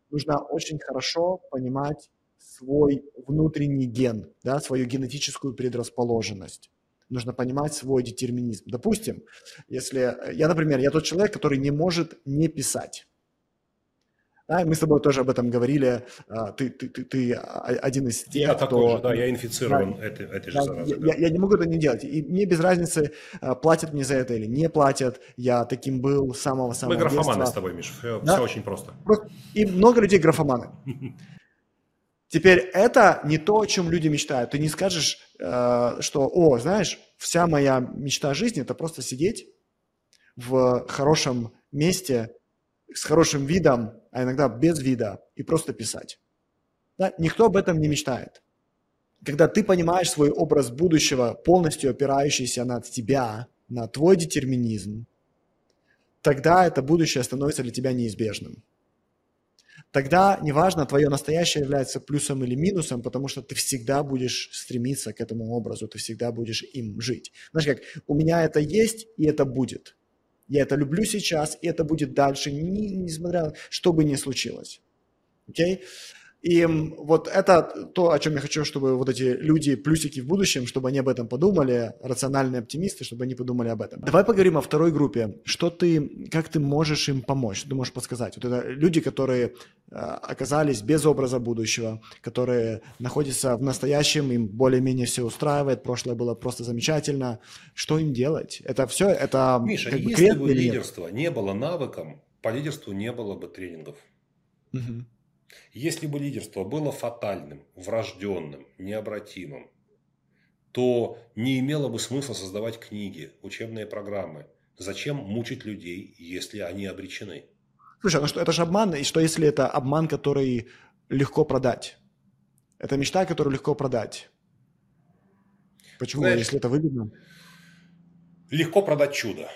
нужно очень хорошо понимать свой внутренний ген, да, свою генетическую предрасположенность. Нужно понимать свой детерминизм. Допустим, если я, например, я тот человек, который не может не писать. Да, мы с тобой тоже об этом говорили. А, ты, ты, ты, ты один из тех, я кто... такой же, да, я инфицирован да, этой, этой же да, заразой. Я, да. я, я не могу это не делать. И мне без разницы, а, платят мне за это или не платят. Я таким был с самого-самого Мы графоманы детства. с тобой, Миш. Все, да? все очень просто. И много людей графоманы. Теперь это не то, о чем люди мечтают. Ты не скажешь, э, что, о, знаешь, вся моя мечта жизни – это просто сидеть в хорошем месте, с хорошим видом, а иногда без вида, и просто писать. Да? Никто об этом не мечтает. Когда ты понимаешь свой образ будущего, полностью опирающийся на тебя, на твой детерминизм, тогда это будущее становится для тебя неизбежным. Тогда неважно, твое настоящее является плюсом или минусом, потому что ты всегда будешь стремиться к этому образу, ты всегда будешь им жить. Знаешь как, у меня это есть, и это будет. Я это люблю сейчас, и это будет дальше, несмотря что бы ни случилось. Окей? Okay? И вот это то, о чем я хочу, чтобы вот эти люди, плюсики в будущем, чтобы они об этом подумали, рациональные оптимисты, чтобы они подумали об этом. Давай поговорим о второй группе. Что ты, как ты можешь им помочь? Ты можешь подсказать? Вот это люди, которые э, оказались без образа будущего, которые находятся в настоящем, им более-менее все устраивает, прошлое было просто замечательно. Что им делать? Это все, это Миша, как бы если бы лидерство не было навыком, по лидерству не было бы тренингов. Угу. Если бы лидерство было фатальным, врожденным, необратимым, то не имело бы смысла создавать книги, учебные программы. Зачем мучить людей, если они обречены? Слушай, ну что, это же обман, и что если это обман, который легко продать? Это мечта, которую легко продать. Почему, Знаешь, если это выгодно? Легко продать чудо.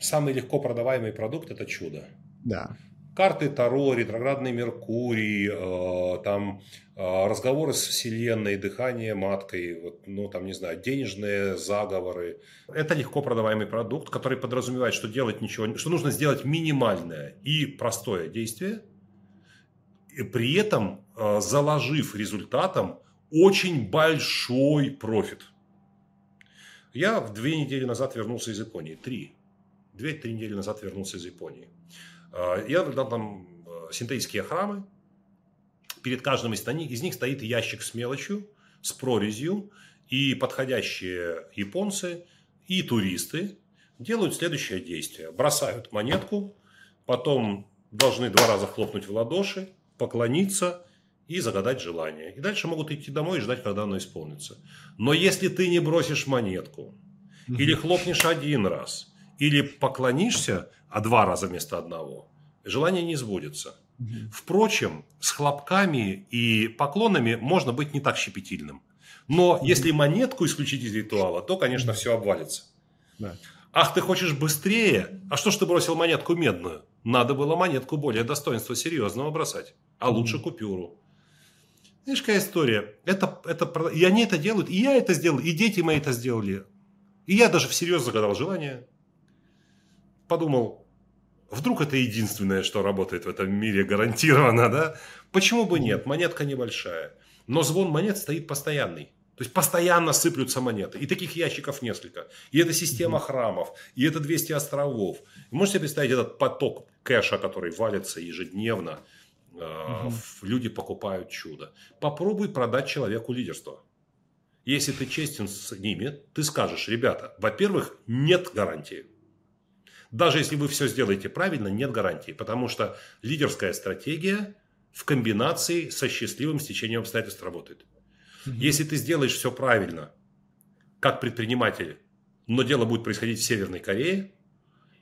Самый легко продаваемый продукт – это чудо. Да карты Таро, ретроградный Меркурий, э, там э, разговоры с Вселенной, дыхание маткой, вот, ну там, не знаю, денежные заговоры. Это легко продаваемый продукт, который подразумевает, что делать ничего, что нужно сделать минимальное и простое действие, и при этом э, заложив результатом очень большой профит. Я две недели назад вернулся из Японии, три. Две-три недели назад вернулся из Японии. А, я дал там э, синтетические храмы. Перед каждым из них, из них стоит ящик с мелочью, с прорезью. И подходящие японцы и туристы делают следующее действие. Бросают монетку, потом должны два раза хлопнуть в ладоши, поклониться и загадать желание. И дальше могут идти домой и ждать, когда оно исполнится. Но если ты не бросишь монетку, или хлопнешь один раз, или поклонишься, а два раза вместо одного, желание не сбудется. Впрочем, с хлопками и поклонами можно быть не так щепетильным. Но если монетку исключить из ритуала, то, конечно, все обвалится. Да. Ах, ты хочешь быстрее? А что ж ты бросил монетку медную? Надо было монетку более достоинства серьезного бросать. А лучше купюру. Видишь, какая история. Это, это, и они это делают, и я это сделал, и дети мои это сделали. И я даже всерьез загадал желание подумал, вдруг это единственное, что работает в этом мире гарантированно, да? Почему бы нет? Монетка небольшая. Но звон монет стоит постоянный. То есть постоянно сыплются монеты. И таких ящиков несколько. И это система храмов. И это 200 островов. Можете себе представить этот поток кэша, который валится ежедневно. Угу. Люди покупают чудо. Попробуй продать человеку лидерство. Если ты честен с ними, ты скажешь, ребята, во-первых, нет гарантии. Даже если вы все сделаете правильно, нет гарантии, потому что лидерская стратегия в комбинации со счастливым стечением обстоятельств работает. Угу. Если ты сделаешь все правильно, как предприниматель, но дело будет происходить в Северной Корее,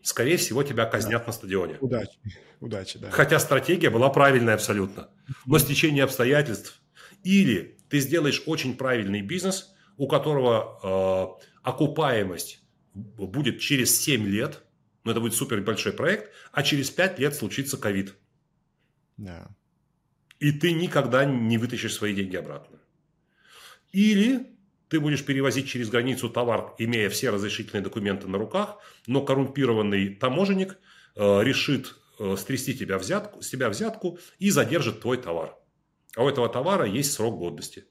скорее всего, тебя казнят да. на стадионе. Удачи. Удачи, да. Хотя стратегия была правильная абсолютно. Но стечение обстоятельств. Или ты сделаешь очень правильный бизнес, у которого э, окупаемость будет через 7 лет – но это будет супер большой проект, а через 5 лет случится ковид. Да. И ты никогда не вытащишь свои деньги обратно. Или ты будешь перевозить через границу товар, имея все разрешительные документы на руках, но коррумпированный таможенник э, решит э, стрясти тебя взятку, с тебя взятку и задержит твой товар. А у этого товара есть срок годности.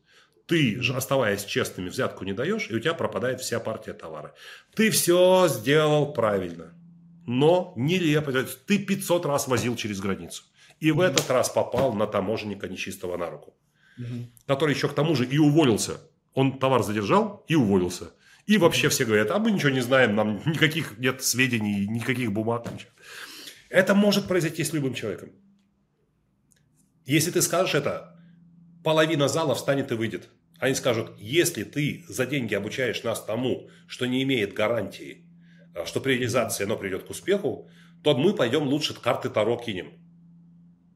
Ты же, оставаясь честными, взятку не даешь, и у тебя пропадает вся партия товара. Ты все сделал правильно но нелепо. Ты 500 раз возил через границу. И в этот раз попал на таможенника нечистого на руку. Который еще к тому же и уволился. Он товар задержал и уволился. И вообще все говорят, а мы ничего не знаем, нам никаких нет сведений, никаких бумаг. Ничего. Это может произойти с любым человеком. Если ты скажешь это, половина зала встанет и выйдет. Они скажут, если ты за деньги обучаешь нас тому, что не имеет гарантии что при реализации оно придет к успеху, то мы пойдем лучше карты Таро кинем.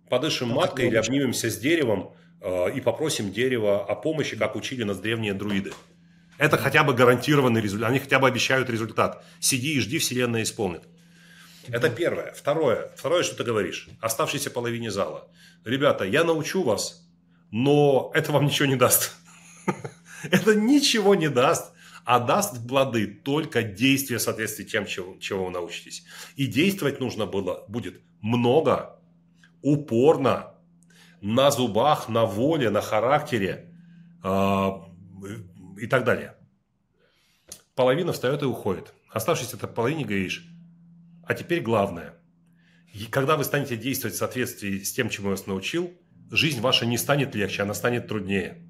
Подышим маткой или обнимемся с деревом э, и попросим дерево о помощи, как учили нас древние друиды. Это хотя бы гарантированный результат. Они хотя бы обещают результат. Сиди и жди, Вселенная исполнит. Это первое. Второе. Второе, что ты говоришь. Оставшейся половине зала. Ребята, я научу вас, но это вам ничего не даст. Это ничего не даст, а даст плоды только действие в соответствии с тем, чего, чего вы научитесь. И действовать нужно было, будет много, упорно, на зубах, на воле, на характере э, и так далее. Половина встает и уходит. Оставшись это половине говоришь, а теперь главное. И когда вы станете действовать в соответствии с тем, чему я вас научил, жизнь ваша не станет легче, она станет труднее.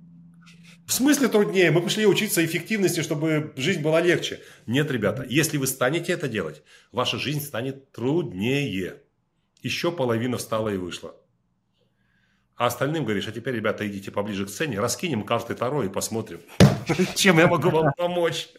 В смысле труднее? Мы пошли учиться эффективности, чтобы жизнь была легче. Нет, ребята, если вы станете это делать, ваша жизнь станет труднее. Еще половина встала и вышла. А остальным говоришь, а теперь, ребята, идите поближе к сцене, раскинем карты Таро и посмотрим, чем я могу вам помочь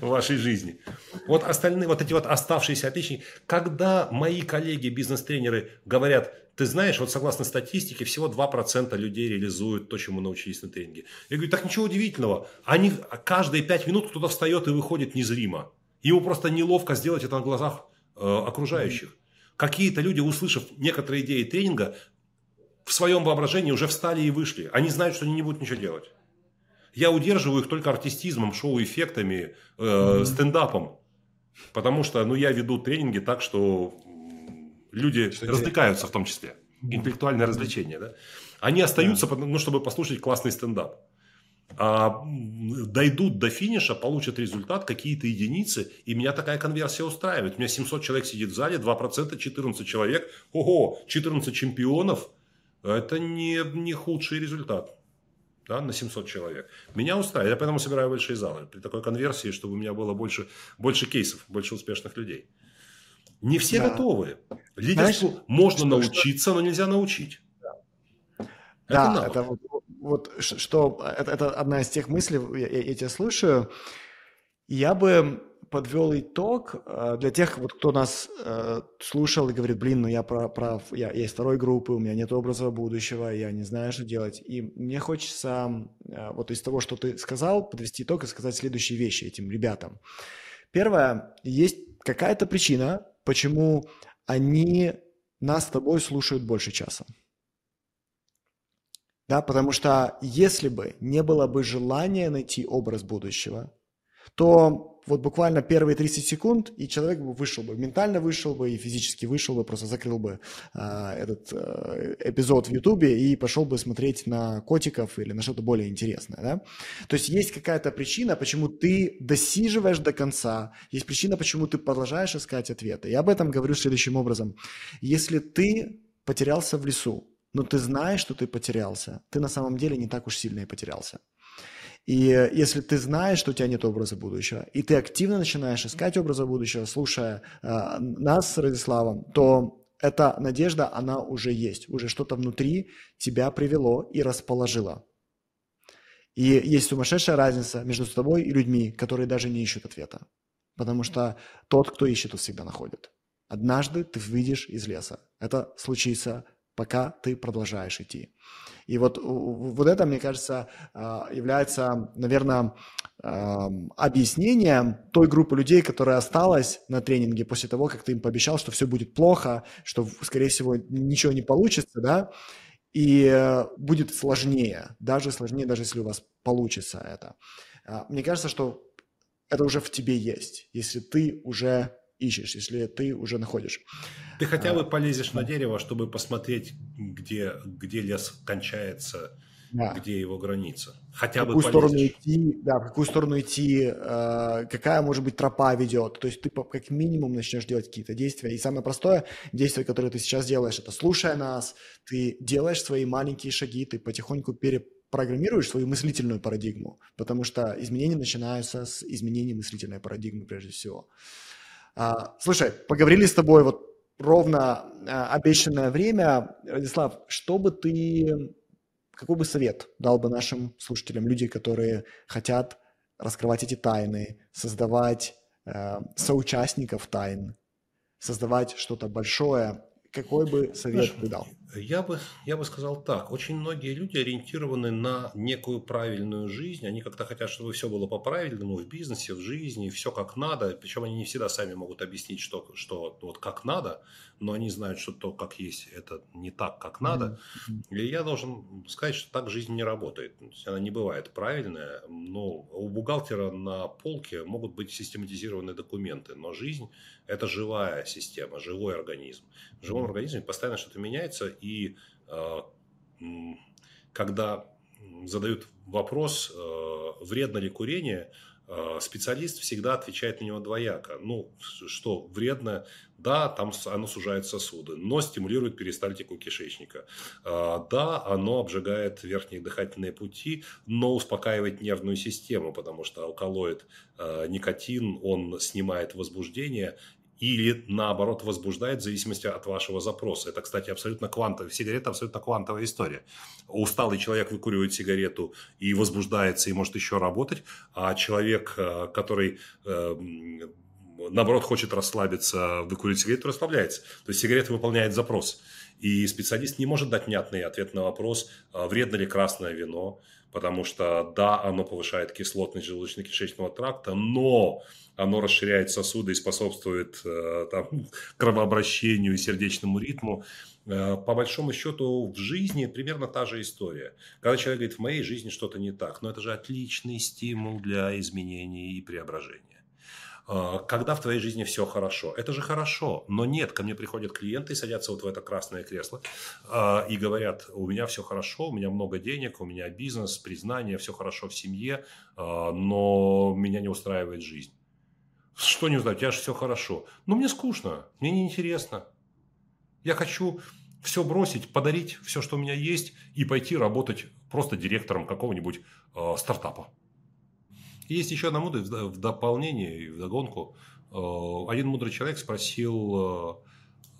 в вашей жизни. Вот остальные, вот эти вот оставшиеся отличники, когда мои коллеги, бизнес-тренеры говорят, ты знаешь, вот согласно статистике, всего 2% людей реализуют то, чему научились на тренинге. Я говорю, так ничего удивительного. Они, каждые 5 минут кто-то встает и выходит незримо. Ему просто неловко сделать это на глазах э, окружающих. Какие-то люди, услышав некоторые идеи тренинга, в своем воображении уже встали и вышли. Они знают, что они не будут ничего делать. Я удерживаю их только артистизмом, шоу-эффектами, э, mm-hmm. стендапом. Потому что ну, я веду тренинги так, что люди что развлекаются в том числе. Интеллектуальное развлечение. Да? Они остаются, да. ну, чтобы послушать классный стендап. А дойдут до финиша, получат результат, какие-то единицы, и меня такая конверсия устраивает. У меня 700 человек сидит в зале, 2% 14 человек. Ого, 14 чемпионов – это не, не худший результат да, на 700 человек. Меня устраивает. Я поэтому собираю большие залы. При такой конверсии, чтобы у меня было больше, больше кейсов, больше успешных людей. Не все да. готовы. Лидерству Знаешь, можно что, научиться, что... но нельзя научить. Да, это, да, это вот, вот что это, это одна из тех мыслей, я, я, я тебя слушаю. Я бы подвел итог э, для тех, вот, кто нас э, слушал и говорит, блин, ну я прав, я, я из второй группы, у меня нет образа будущего, я не знаю, что делать. И мне хочется э, вот из того, что ты сказал, подвести итог и сказать следующие вещи этим ребятам. Первое, есть какая-то причина, почему они нас с тобой слушают больше часа. Да, потому что если бы не было бы желания найти образ будущего, то вот буквально первые 30 секунд, и человек бы вышел бы, ментально вышел бы и физически вышел бы, просто закрыл бы э, этот э, эпизод в Ютубе и пошел бы смотреть на котиков или на что-то более интересное, да? То есть есть какая-то причина, почему ты досиживаешь до конца, есть причина, почему ты продолжаешь искать ответы. Я об этом говорю следующим образом. Если ты потерялся в лесу, но ты знаешь, что ты потерялся, ты на самом деле не так уж сильно и потерялся. И если ты знаешь, что у тебя нет образа будущего, и ты активно начинаешь искать образа будущего, слушая э, нас с Радиславом, то эта надежда, она уже есть. Уже что-то внутри тебя привело и расположило. И есть сумасшедшая разница между тобой и людьми, которые даже не ищут ответа. Потому что тот, кто ищет, он всегда находит. Однажды ты выйдешь из леса. Это случится, пока ты продолжаешь идти. И вот, вот это, мне кажется, а, является, наверное, объяснением той группы людей, которая осталась на тренинге после того, как ты им пообещал, что все будет плохо, что, скорее всего, ничего не получится, да, и э, будет сложнее, даже сложнее, даже если у вас получится это. А, мне кажется, что это уже в тебе есть, если ты уже ищешь, если ты уже находишь. Ты хотя бы а, полезешь на дерево, чтобы посмотреть, где, где лес кончается, да. где его граница. Хотя в какую бы сторону идти, да, в какую сторону идти, э, какая, может быть, тропа ведет. То есть ты как минимум начнешь делать какие-то действия. И самое простое действие, которое ты сейчас делаешь, это слушая нас, ты делаешь свои маленькие шаги, ты потихоньку перепрограммируешь свою мыслительную парадигму, потому что изменения начинаются с изменения мыслительной парадигмы прежде всего. А, слушай, поговорили с тобой вот ровно а, обещанное время. Радислав, что бы ты, какой бы совет дал бы нашим слушателям, люди, которые хотят раскрывать эти тайны, создавать э, соучастников тайн, создавать что-то большое, какой бы совет ты дал? Я бы, я бы сказал так. Очень многие люди ориентированы на некую правильную жизнь. Они как-то хотят, чтобы все было по-правильному в бизнесе, в жизни, все как надо. Причем они не всегда сами могут объяснить, что, что вот как надо, но они знают, что то, как есть, это не так, как надо. Mm-hmm. И я должен сказать, что так жизнь не работает. Она не бывает правильная. Но у бухгалтера на полке могут быть систематизированные документы, но жизнь – это живая система, живой организм. В живом организме постоянно что-то меняется, и э, когда задают вопрос, э, вредно ли курение, э, специалист всегда отвечает на него двояко. Ну, что вредно, да, там оно сужает сосуды, но стимулирует перистальтику кишечника. Да, оно обжигает верхние дыхательные пути, но успокаивает нервную систему, потому что алкалоид никотин, он снимает возбуждение или наоборот возбуждает в зависимости от вашего запроса. Это, кстати, абсолютно квантовая, сигарета абсолютно квантовая история. Усталый человек выкуривает сигарету и возбуждается, и может еще работать, а человек, э, который э, наоборот хочет расслабиться, выкуривает сигарету, расслабляется. То есть сигарета выполняет запрос. И специалист не может дать внятный ответ на вопрос, а вредно ли красное вино, потому что да, оно повышает кислотность желудочно-кишечного тракта, но оно расширяет сосуды и способствует э, там, кровообращению и сердечному ритму. Э, по большому счету в жизни примерно та же история. Когда человек говорит, в моей жизни что-то не так, но это же отличный стимул для изменений и преображения. Э, когда в твоей жизни все хорошо, это же хорошо, но нет, ко мне приходят клиенты и садятся вот в это красное кресло и говорят, у меня все хорошо, у меня много денег, у меня бизнес, признание, все хорошо в семье, но меня не устраивает жизнь. Что не знаю, у тебя же все хорошо. Но мне скучно, мне неинтересно. Я хочу все бросить, подарить все, что у меня есть, и пойти работать просто директором какого-нибудь э, стартапа. Есть еще одна мудрость в дополнение, в догонку. Э, один мудрый человек спросил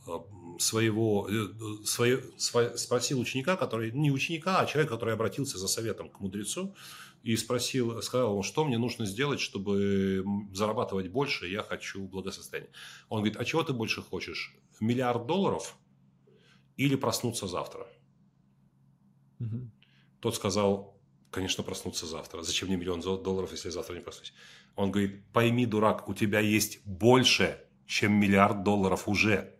э, своего, э, свое, свое, спросил ученика, который, не ученика, а человека, который обратился за советом к мудрецу, и спросил, сказал, что мне нужно сделать, чтобы зарабатывать больше, я хочу благосостояния. Он говорит, а чего ты больше хочешь? Миллиард долларов или проснуться завтра? Угу. Тот сказал, конечно, проснуться завтра. Зачем мне миллион долларов, если завтра не проснусь? Он говорит, пойми, дурак, у тебя есть больше, чем миллиард долларов уже.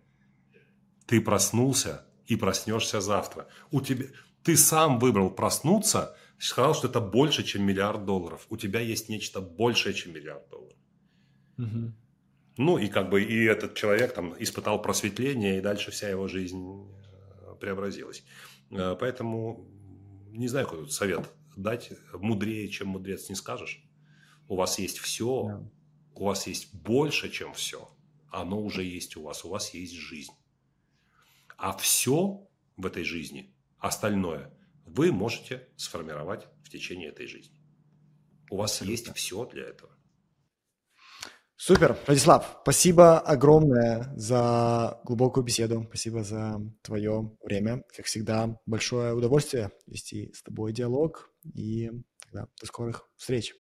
Ты проснулся и проснешься завтра. У тебя... Ты сам выбрал проснуться – сказал, что это больше, чем миллиард долларов. У тебя есть нечто большее, чем миллиард долларов. Угу. Ну, и как бы и этот человек там испытал просветление, и дальше вся его жизнь э, преобразилась. Э, поэтому не знаю, какой тут совет дать. Мудрее, чем мудрец, не скажешь. У вас есть все, да. у вас есть больше, чем все. Оно уже есть у вас, у вас есть жизнь. А все в этой жизни, остальное – вы можете сформировать в течение этой жизни. У вас Абсолютно. есть все для этого. Супер, Владислав, спасибо огромное за глубокую беседу, спасибо за твое время. Как всегда, большое удовольствие вести с тобой диалог и да, до скорых встреч.